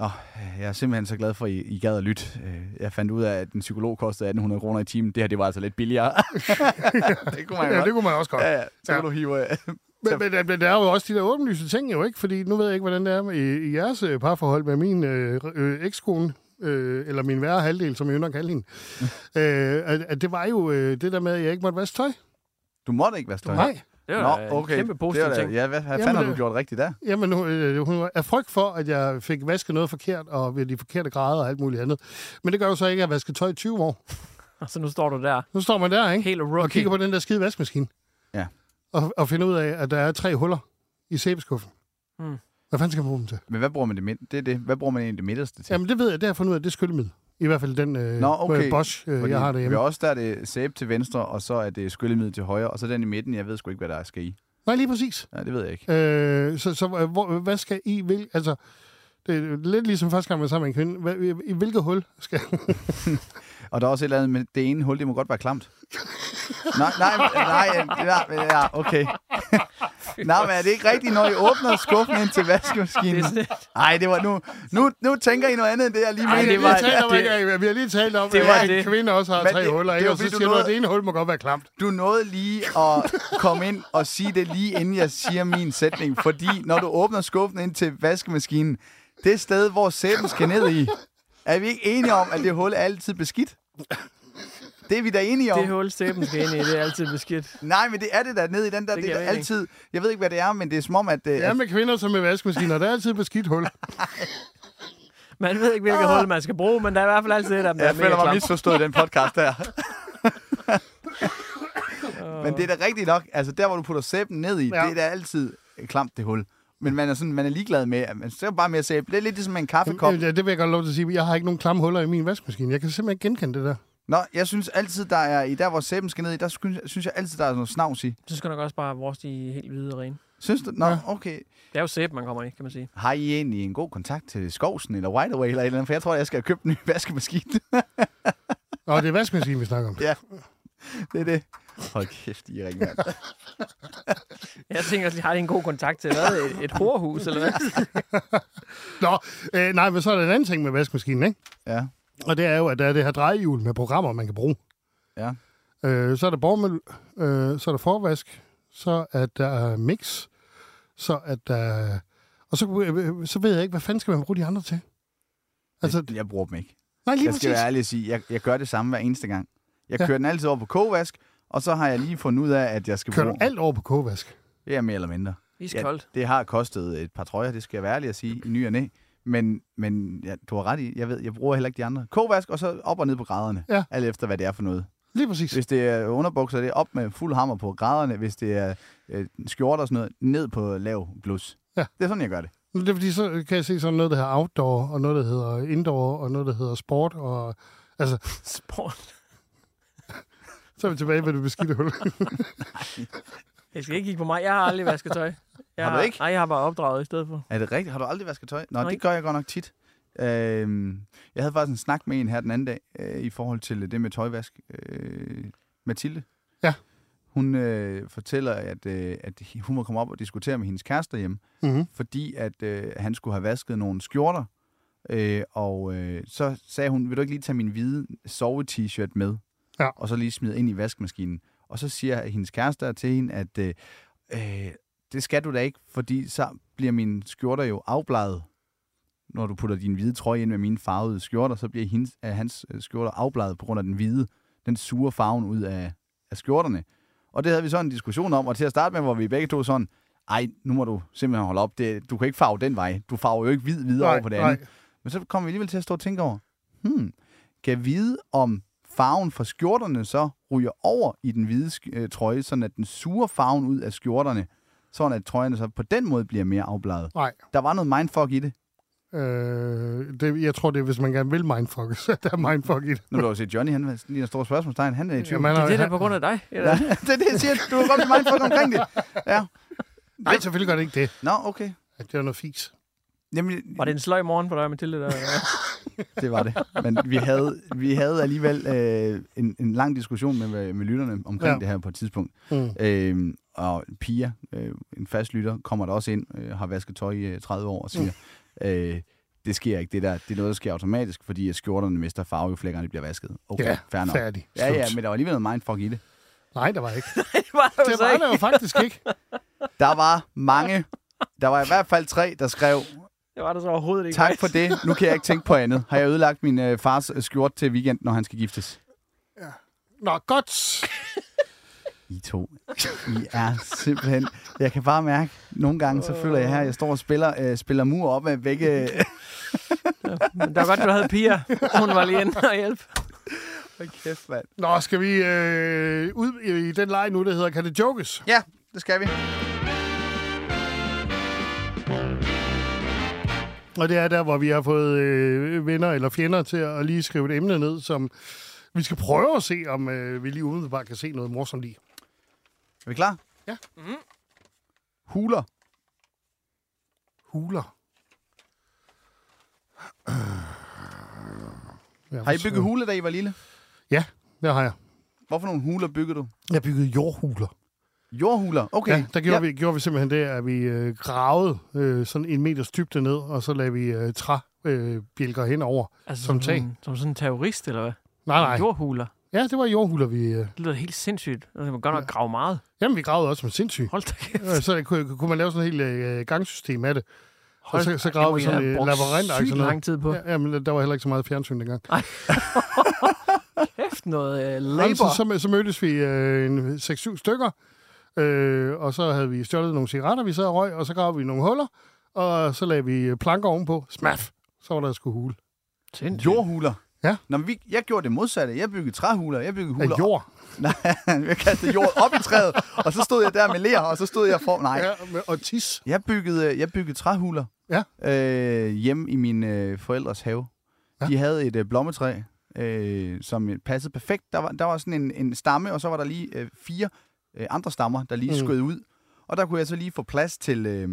Åh, jeg er simpelthen så glad for, at I, I gad at lytte. Øh, Jeg fandt ud af, at en psykolog kostede 1800 kroner i timen. Det her, det var altså lidt billigere. det kunne man Ja, godt. det kunne man også godt. Ja, ja. Så Ja. du hive... øh, Men, men, men der er jo også de der åbenlyse ting jo, ikke? Fordi nu ved jeg ikke, hvordan det er med, i, i jeres parforhold med min øh, øh, ekskone, øh, eller min værre halvdel, som jeg ynder at kalde hende. øh, at, at det var jo øh, det der med, at jeg ikke måtte vaske tøj. Du måtte ikke være støj. Nej. Det Nå, var en okay. kæmpe Det positiv var da- ting. Ja, hvad, Jamen, fanden har det- du gjort rigtigt der? Jamen, hun, øh, hun er frygt for, at jeg fik vasket noget forkert, og ved de forkerte grader og alt muligt andet. Men det gør jo så ikke, at jeg har vasket tøj i 20 år. Og så nu står du der. Nu står man der, ikke? Helt Og rookie. kigger på den der skide vaskemaskine. Ja. Og, og finder ud af, at der er tre huller i sæbeskuffen. Mm. Hvad fanden skal man bruge dem til? Men hvad bruger man det midt? Det er det. Hvad bruger man egentlig det midterste til? Jamen, det ved jeg, det har jeg fundet ud af, det er skyllemiddel. I hvert fald den øh, Nå, okay. Bosch, øh, Fordi jeg har Ved derhjemme. os, der er det sæbe til venstre, og så er det skyllemiddel til højre, og så den i midten, jeg ved sgu ikke, hvad der skal i. Nej, lige præcis. Ja, det ved jeg ikke. Øh, så så øh, hvor, hvad skal I... Hvil, altså, det er lidt ligesom første gang, man er sammen med en kvinde. Hvad, I, I hvilket hul skal... Og der er også et eller andet med det ene hul, det må godt være klamt. nej, nej, nej, nej, ja, okay. Nej, men er det ikke rigtigt, når I åbner skuffen ind til vaskemaskinen? Nej, det var nu, nu, nu tænker I noget andet, end det jeg lige mente. det var, vi, talt om, ikke, vi har lige talt om, Det at var en det. kvinde også har Men tre det- huller, det ikke? var og så du siger du, at nåede- det ene hul må godt være klamt. Du nåede lige at komme ind og sige det lige inden jeg siger min sætning, fordi når du åbner skuffen ind til vaskemaskinen, det sted, hvor sæben skal ned i, er vi ikke enige om, at det hul er altid beskidt? Det er vi da enige om. Det hul, sæben skal ind i, det er altid beskidt. Nej, men det er det der nede i den der. Det Det, det er altid... Jeg ved ikke, hvad det er, men det er som om, at... øh, Ja, med kvinder som med vaskemaskiner, der er altid beskidt hul. Man ved ikke, hvilket hul man skal bruge, men der er i hvert fald altid et af dem, der jeg er føler mig misforstået i den podcast her. men det er da rigtigt nok. Altså, der, hvor du putter sæben ned i, Ja. det er da altid klamt, det hul. Men man er, sådan, man er ligeglad med, at man ser bare mere sæbe. Det er lidt ligesom med en kaffekop. Ja, det vil jeg godt lov til at sige. Jeg har ikke nogen klamme huller i min vaskemaskine. Jeg kan simpelthen ikke genkende det der. Nå, jeg synes altid, der er i der, hvor sæben skal ned i, der synes, synes jeg altid, der er noget snavs i. Så skal nok også bare vores de helt hvide og rene. Synes du? Nå, Ja. okay. Det er jo sæbe, man kommer i, kan man sige. Har I egentlig en god kontakt til Skovsen eller Wide Away eller et eller andet? For jeg tror, jeg skal have købt en ny vaskemaskine. Og det er vaskemaskinen, vi snakker om. Ja, det er det. Hold kæft, I er mand. Jeg tænker, at har de en god kontakt til hvad? Et, et horhus, eller hvad? Nå, øh, nej, men så er der en anden ting med vaskemaskinen, ikke? Ja, Og det er jo, at der er det her drejehjul med programmer, man kan bruge. ja. Øh, så er der bormøl, øh, så er der forvask, så er der mix, så er der... Og så, øh, så ved jeg ikke, hvad fanden skal man bruge de andre til? Altså, Jeg, jeg bruger dem ikke. nej, lige Jeg skal præcis. være ærlig og sige, jeg, jeg gør det samme hver eneste gang. Jeg Ja. kører den altid over på kogevask, og så har jeg lige fundet ud af, at jeg skal Kører du bruge... alt over på kogevask? Det er mere eller mindre. Iskoldt. det har kostet et par trøjer, det skal jeg være ærlig at sige, i ny og næ. Men, men ja, du har ret i, jeg ved, jeg bruger heller ikke de andre. Kogevask, og så op og ned på graderne. Ja. Alt efter, hvad det er for noget. Lige præcis. Hvis det er underbukser, det er op med fuld hammer på graderne. Hvis det er øh, skjorter og sådan noget, ned på lav blus. Ja. Det er sådan, jeg gør det. Men Det er fordi, så kan jeg se sådan noget, der hedder outdoor, og noget, der hedder indoor, og noget, der hedder sport, og altså, Sport. Så er vi tilbage ved det beskidte hul. Jeg skal ikke kigge på mig. Jeg har aldrig vasket tøj. Jeg Har du ikke? Nej, jeg har bare opdraget i stedet for. Er det rigtigt? Har du aldrig vasket tøj? Nå, Nej. det gør jeg godt nok tit. Øhm, jeg havde faktisk en snak med en her den anden dag, øh, i forhold til det med tøjvask. Øh, Mathilde. Ja. Hun øh, fortæller, at, øh, at hun må komme op og diskutere med hendes kæreste hjemme, mm-hmm. fordi at øh, han skulle have vasket nogle skjorter. Øh, og øh, så sagde hun, vil du ikke lige tage min hvide sove-t-shirt med? Ja. Og så lige smide ind i vaskemaskinen. Og så siger hendes kæreste til hende, at øh, øh, det skal du da ikke, fordi så bliver mine skjorter jo afbladet. Når du putter din hvide trøje ind med mine farvede skjorter, så bliver hendes, øh, hans øh, skjorter afbladet på grund af den hvide. Den suger farven ud af, af skjorterne. Og det havde vi så en diskussion om, og til at starte med, hvor vi begge to sådan, ej, nu må du simpelthen holde op. Det, du kan ikke farve den vej. Du farver jo ikke hvid videre over på det andet. Men så kommer vi alligevel til at stå og tænke over, hmm, kan jeg vide, om farven fra skjorterne så ryger over i den hvide sk- øh, trøje, sådan at den suger farven ud af skjorterne, sådan at trøjerne så på den måde bliver mere afbladet. Nej. Der var noget mindfuck i det. Øh, det, jeg tror, det er, hvis man gerne vil mindfuck, så der er mindfuck i det. Nu har du set Johnny, han lige en stor spørgsmålstegn. Han er i tvivl. Jamen, Det er det, der er på grund af dig. Ja, Eller? det er det, jeg siger. Du har godt mindfuck omkring det. Ja. Nej, selvfølgelig gør det ikke det. Nå, okay. Ja, Det er noget fis. Jamen, Var det en sløj morgen for dig, Mathilde? Der... det var det. Men vi havde, vi havde alligevel øh, en, en lang diskussion med, med lytterne omkring Ja. det her på et tidspunkt. Mm. Øh, og Pia, øh, en fast lytter, kommer der også ind, øh, har vasket tøj i øh, 30 år og siger, mm. øh, det sker ikke det der. Det er noget, der sker automatisk, fordi at skjorterne mister farve, jo flækkerne bliver vasket. Okay, Ja, fair nok. færdig. Ja, ja, men der var alligevel noget mindfuck i det. Nej, der var ikke. det var der Det var ikke. der jo faktisk ikke. Der var mange, der var i hvert fald tre, der skrev, Det var der så overhovedet ikke. tak for det, nu kan jeg ikke tænke på andet. Har jeg ødelagt min øh, fars øh, skjort til weekend, når han skal giftes? Nå, godt. I to. I er simpelthen... Jeg kan bare mærke, nogle gange så føler jeg her, at jeg står og spiller, øh, spiller mur op af begge... Men det var godt, du havde Pia. Hun var lige inde og hjælpe. Hold kæft, mand. Nå, skal vi øh, ud i den leg nu, der hedder Kan det jokes? Ja, det skal vi. Og det er der, hvor vi har fået øh, venner eller fjender til at lige skrive et emne ned, som vi skal prøve at se, om øh, vi lige umiddelbart kan se noget morsomt i. Er vi klar? Ja. Mhm. Huler. Huler. Ja, Har I bygget huler, da I var lille? Ja, det har jeg. Hvorfor nogle huler bygger du? Jeg byggede jordhuler. Jordhuler? Okay. Ja, der gjorde, ja. vi, gjorde vi simpelthen det, at vi øh, gravede øh, sådan en meters dybde ned, og så lagde vi øh, træbjælker øh, bjælker henover Altså som tag. sådan, som sådan en terrorist, eller hvad? Nej, nej. Jordhuler. Ja, det var jordhuler, vi... Øh, Det lyder helt sindssygt. Altså, man kan godt nok grave meget. jamen, vi gravede også med sindssygt. Hold da kæft. Øh, Så kunne, kunne man lave sådan et helt øh, gangsystem af det. Hold og så, så det gravede vi sådan have en labyrint. sygt lang tid på. Ja, men der var heller ikke så meget fjernsyn dengang. Kæft noget uh, Nej, så, labor. så, så mødtes vi øh, en 6-7 stykker, øh, og så havde vi stjålet nogle cigaretter, vi sad og røg, og så gravede vi nogle huller, og så lagde vi planker ovenpå. Smaf! Så var der sgu hule. Sindssygt. Jordhuler? Ja. Nå, men vi, jeg gjorde det modsatte. Jeg byggede træhuler. Jeg byggede huler. Af jord. Nej, jeg kastede jord op i træet, og så stod jeg der med ler, og så stod jeg for... Nej, Ja, med- og tis. jeg byggede, jeg byggede træhuler Ja. øh, hjemme i min øh, forældres have. Ja. De havde et øh, blommetræ, øh, som passede perfekt. Der var, der var sådan en, en stamme, og så var der lige øh, fire øh, andre stammer, der lige Mm. skød ud. Og der kunne jeg så lige få plads til øh,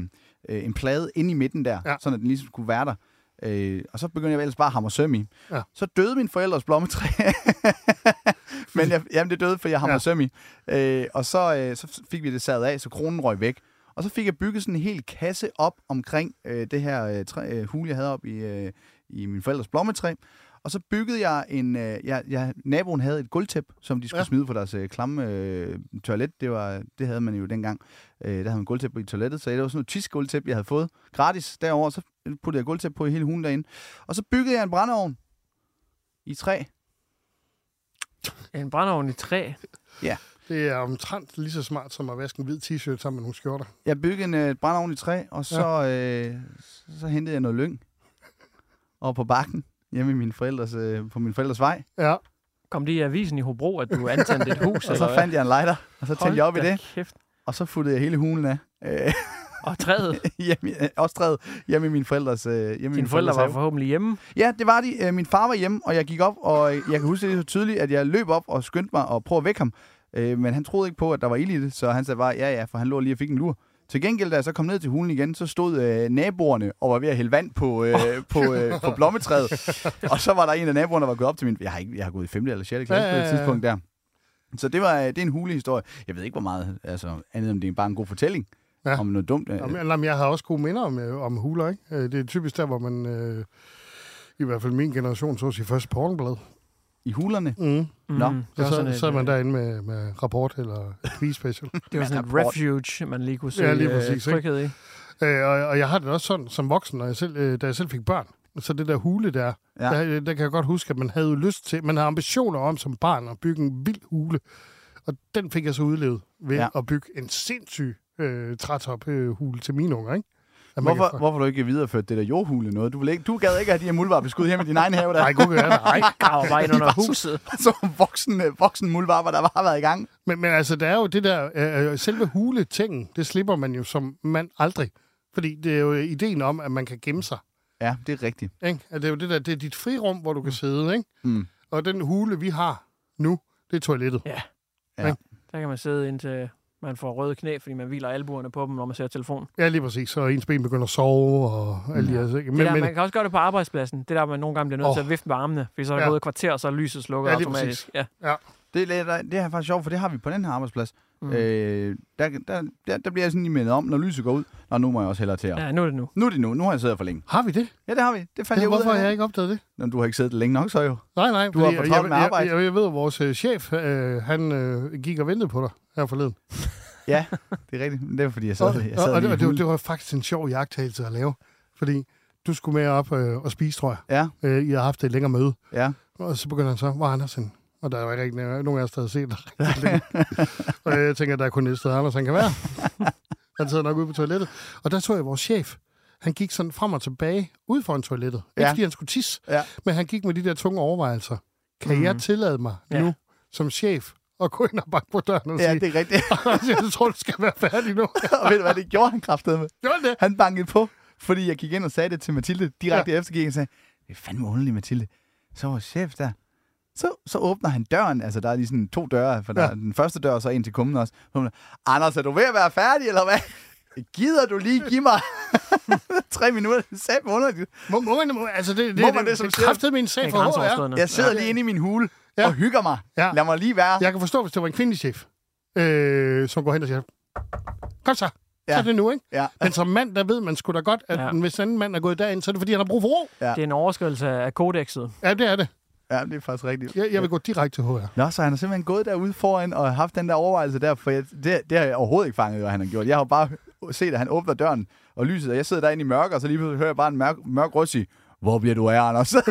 øh, en plade inde i midten der, Ja. sådan at den ligesom skulle være der. Øh, og så begyndte jeg ellers bare at hamre søm i. Ja. Så døde min forældres blommetræ. Men jeg, jamen, det døde, fordi jeg hamrede Ja. søm i. Øh, og så, øh, så fik vi det savet af, så kronen røg væk. Og så fik jeg bygget sådan en hel kasse op omkring øh, det her øh, træ, øh, hule, jeg havde op i, øh, i min forældres blommetræ. Og så byggede jeg en... Øh, jeg, jeg, naboen havde et gulvtæp, som de skulle Ja. ja. smide for deres øh, klamme øh, toilet. Det, var, det havde man jo dengang. Øh, der havde man gulvtæp på i toilettet, så det var sådan noget tysk gulvtæp, jeg havde fået gratis derover. Så puttede jeg gulvtæp på i hele hulen derinde. Og så byggede jeg en brændeovn i træ. En brændeovn i træ. Det er omtrent lige så smart som at vaske en hvid t-shirt sammen med nogle skjorter. Jeg byggede en øh, brændeovn i træ, og så, ja. øh, så hentede jeg noget lyng. Og på bakken, hjemme i min forældres, øh, på min forældres vej. Ja. Kom det i avisen i Hobro, at du antændte et hus? Og så fandt jeg en lighter, og så tændte jeg op i det. Kæft. Og så futtede jeg hele hulen af. Øh, Og træet. hjemme, øh, også træet hjemme i min forældres, øh, hjemme Dine min forældre var forhåbentlig hjemme. Ja, det var de. Øh, Min far var hjemme, og jeg gik op, og jeg kan huske det så tydeligt, at jeg løb op og skyndte mig og prøve at vække ham. Øh, Men han troede ikke på, at der var ild i det, så han sagde bare, ja ja, for han lå lige og fik en lur. Til gengæld, da jeg så kom ned til hulen igen, så stod øh, naboerne og var ved at hælde vand på, øh, på, øh, på blommetræet. og så var der en af naboerne, der var gået op til min... Jeg har, ikke, jeg har gået i 5. eller 6. klasse Ja, på ja, det ja. tidspunkt der. Så det, var, øh, det er en hulehistorie. Jeg ved ikke, hvor meget, altså andet om det er bare en god fortælling. Ja. Ja. Om noget dumt. øh, Jamen, jamen, jeg har også gode minder om, øh, om huler, ikke? Det er typisk der, hvor man, øh, i hvert fald min generation, så sit første pornblad. I hulerne. Mm. Mm, Nå, det Og var så sådan et, sad man øh, derinde med, med rapport eller quiz special. Det var sådan et refuge, man lige kunne søge Ja, lige øh, præcis, ikke? tryghed i. øh, og, og jeg har det også sådan som voksen, når jeg selv, øh, da jeg selv fik børn. Så det der hule der, ja. Der, der kan jeg godt huske, at man havde lyst til, man havde ambitioner om som barn at bygge en vild hule. Og den fik jeg så udlevet ved ja. At bygge en sindssyg øh, trætop øh, hule til mine unger, ikke? Man Hvorfor, kan- hvorfor du ikke videreført det der jordhule noget? Du, vil ikke, du gad ikke have de her muldvarpe skudt hjemme i din egen have der. Nej, gud, ja, nej. Graver bare ind under var så- huset. så voksen, øh, voksen muldvarper, der bare har været i gang. Men, men altså, der er jo det der, øh, selve hule-tingen, det slipper man jo som mand aldrig. Fordi det er jo ideen om, at man kan gemme sig. Ja, det er rigtigt. Ikke? At det er jo det der, det er dit frirum, hvor du kan sidde, ikke? Mm. Og den hule, vi har nu, det er toilettet. Ja. Ja. Ikke? Der kan man sidde indtil man får røde knæ, fordi man hviler albuerne på dem, når man ser telefon. Ja, lige præcis. Så ens ben begynder at sove og alle de her ting. Men, det der, man kan også gøre det på arbejdspladsen. Det der, man nogle gange bliver nødt Åh. til at vifte med armene, fordi så er der Ja. gået et kvarter, og så er lyset slukket Ja, lige automatisk. præcis. Ja. Ja. Det, er, det er faktisk sjovt, for det har vi på den her arbejdsplads. Mm. Øh, der, der, der, der bliver jeg sådan lige mindet om, når lyset går ud. Nå, nu må jeg også hellere til at... ja, nu er det nu. Nu er det nu. Nu har jeg siddet for længe. Har vi det? Ja, det har vi. Det fandt Ja, jeg ud hvorfor har jeg ikke opdaget det? Nå, du har ikke siddet længe nok, så jo. Nej, nej. Du har for travlt med arbejde. Jeg, jeg, jeg ved, at vores øh, chef, øh, han øh, gik og ventede på dig her forleden. Ja, det er rigtigt. Men Det var, fordi jeg sad, Og, jeg sad og, det, og det, hul. det var faktisk en sjov jagttagelse at lave. Fordi du skulle med op øh, og spise, tror jeg. Ja, Øh, I har haft et længere møde. ja. Og så begynder han så, hvor er Andersen? Og der er jo ikke rigtig nogen af os, der har set længe. og jeg tænker, der er kun et sted, Anders han kan være. han sidder nok ude på toilettet. Og der så jeg vores chef. Han gik sådan frem og tilbage ud foran toilettet. Ikke Ja. fordi han skulle tisse, Ja. men han gik med de der tunge overvejelser. Kan Mhm. jeg tillade mig Ja. nu, som chef, at gå ind og banke på døren og Ja, sige, det er rigtigt. jeg tror, du skal være færdig nu. og ved du hvad, det gjorde han kraftedeme med? Gjorde han det? Han bankede på, fordi jeg gik ind og sagde det til Mathilde direkte ja. efter, gik jeg og sagde, det er fandme underligt, Mathilde. Så var chef der. Så, så åbner han døren, altså der er lige sådan to døre, for der Ja. er den første dør, og så en til kummen også. Så hun, Anders, er du ved at være færdig, eller hvad? Gider du lige give mig tre minutter? Det er satme underligt. Må, må man, må, altså det, det, Må man det, det som det, chef? kræftede min sag Det er for HR. grænseoverskridende. Jeg sidder lige inde i min hule Ja. og hygger mig. Ja. Lad mig lige være. Jeg kan forstå, hvis det var en kvindelig chef, øh, som går hen og siger, kom så, ja. så Ja. er det nu, ikke? Ja. Men som mand, der ved man sgu da godt, at Ja. ja. hvis anden mand er gået derind, så er det, fordi han har brug for ro. Ja. Det er en overskridelse af kodexet. Ja, det er det. Ja, det er faktisk rigtigt. Jeg, jeg vil gå direkte til HR. Nå, så han har simpelthen gået derude foran og haft den der overvejelse der, for jeg, det, det har jeg overhovedet ikke fanget, hvad han har gjort. Jeg har jo bare set, at han åbner døren og lyset, og jeg sidder derinde i mørke, og så lige pludselig hører jeg bare en mørk, mørk røst sige, hvor bliver du af, Anders?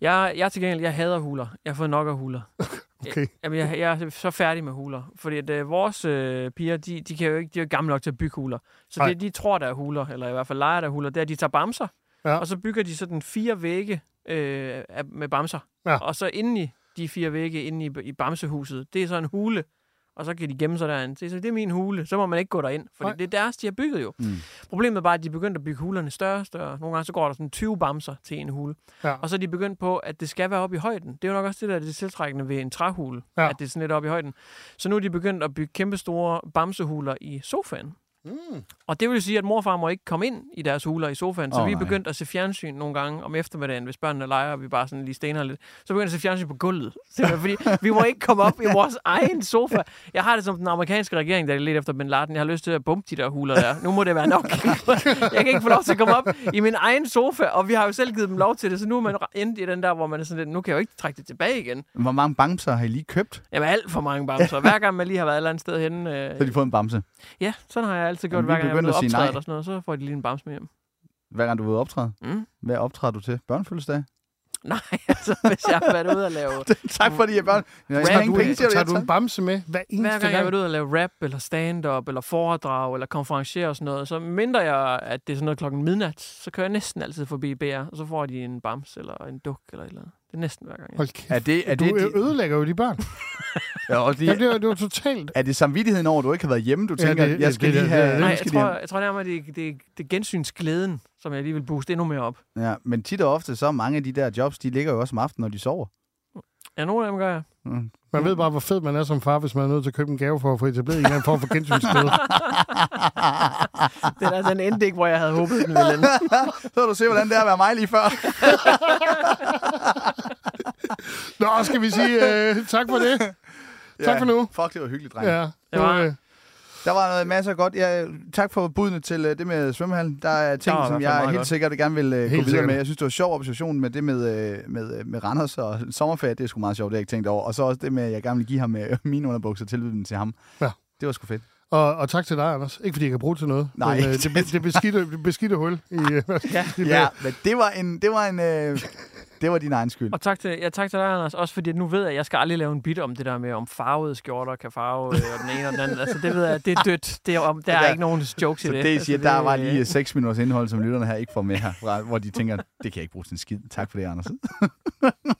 Jeg, jeg er til gengæld, jeg hader huler. Jeg har fået nok af huler. Okay. Jamen, jeg, jeg er så færdig med huler. Fordi at, øh, vores øh, piger, de, de, kan jo ikke, de er jo gamle nok til at bygge huler. Så det, de tror, der er huler, eller i hvert fald leger, der er huler, det er, at de tager bamser, Ja. og så bygger de sådan fire vægge øh, med bamser. Ja. Og så inde i de fire vægge, inde i, i bamsehuset, det er så en hule. Og så kan de gemme sig derinde. Det er, så, det er min hule. Så må man ikke gå derind. For det er deres, de har bygget jo. Mm. Problemet er bare, at de er begyndt at bygge hulerne større og større. Nogle gange så går der sådan 20 bamser til en hule. Ja. Og så er de begyndt på, at det skal være oppe i højden. Det er jo nok også det, der er det tiltrækkende ved en træhule. Ja. At det er sådan lidt oppe i højden. Så nu er de begyndt at bygge kæmpe store bamsehuler i sofaen. Mm. Og det vil sige, at mor og far må ikke komme ind i deres huler i sofaen. Så Åh, vi er nej. begyndt at se fjernsyn nogle gange om eftermiddagen, hvis børnene leger, og vi bare sådan lige stener lidt. Så begynder vi at se fjernsyn på gulvet. Fordi vi må ikke komme op i vores egen sofa. Jeg har det som den amerikanske regering, der er lidt efter Bin Laden. Jeg har lyst til at bumpe de der huler der. Nu må det være nok. jeg kan ikke få lov til at komme op i min egen sofa, og vi har jo selv givet dem lov til det. Så nu er man endt i den der, hvor man er sådan lidt, nu kan jeg jo ikke trække det tilbage igen. Hvor mange bamser har I lige købt? Jamen alt for mange bamser. Hver gang man lige har været et eller andet sted henne. Så Øh, har de fået en bamse. ja, sådan har jeg altid gjort, hver gang jeg er optræde nej. eller sådan noget. Så får de lige en bamse med hjem. Hver gang du er ude at optræde. Mm. Hvad optræder du til? Børnefødselsdag? Nej, altså hvis jeg har været ude og lave... tak fordi jeg børn. Jeg har ingen du, penge til tager jeg du en bamse med hver eneste Hver gang jeg gang? har været ude og lave rap, eller stand-up, eller foredrag, eller konferencier og sådan noget, så mindre jeg, at det er sådan noget klokken midnat, så kører jeg næsten altid forbi BR, og så får de en bams, eller en duk, eller et eller andet. Det er næsten hver gang. Hold kæft. Er det, er Du det, de, ødelægger jo de børn. ja, også Ja, lige, det, er, det er jo totalt. er det samvittigheden over, at du ikke har været hjemme? Du Ja, tænker, det- jeg skal det- lige det- have... det- Nej, nu jeg skal tror, de jeg tror nærmere, det, er- det, er- det er gensynsglæden, som jeg lige vil booste endnu mere op. Ja, men tit og ofte, så er mange af de der jobs, de ligger jo også om aftenen, når de sover. Ja, nogle af dem gør jeg. Mm. Man ved bare, hvor fed man er som far, hvis man er nødt til at købe en gave for at få etableret en eller anden form for gensynsglæde. Den, er, den endte ikke, hvor jeg havde håbet, den ville ende. Så du se, hvordan det er at være mig lige før. Nå, skal vi sige uh, tak for det? Tak for nu. Fuck, det var hyggeligt, dreng. Ja, Det var- øh, Der var noget masser af godt. Ja, tak for budene til uh, det med svømmehallen. Der er ting, i som jeg meget helt godt. sikkert gerne vil uh, gå Helt videre sikkert. med. Jeg synes, det var sjov observation med det med, uh, med, med Randers og sommerferie. Det er sgu meget sjovt, det har jeg ikke tænkt over. Og så også det med, at jeg gerne vil give ham uh, mine underbukser og tilbyde dem til ham. Ja. Det var sgu fedt. Og, og tak til dig, Anders. Ikke fordi jeg kan bruge det til noget. Nej. Men, øh, det, det, beskidte, det beskidte hul i... Øh, Ja. i Ja, men det var en... Det var, en, uh, det var din egen skyld. Og tak til, ja, tak til dig, Anders. Også fordi at nu ved jeg, at jeg skal aldrig lave en bit om det der med, om farvede skjorter kan farve øh, og den ene og den anden. Altså, det ved jeg, det er dødt. Det er, om, der er ikke nogen jokes Så i det. det, I siger, altså, der var lige 6 minutters indhold, som lytterne her ikke får med her, fra- hvor de tænker, det kan jeg ikke bruge til en skid. Tak for det, Anders.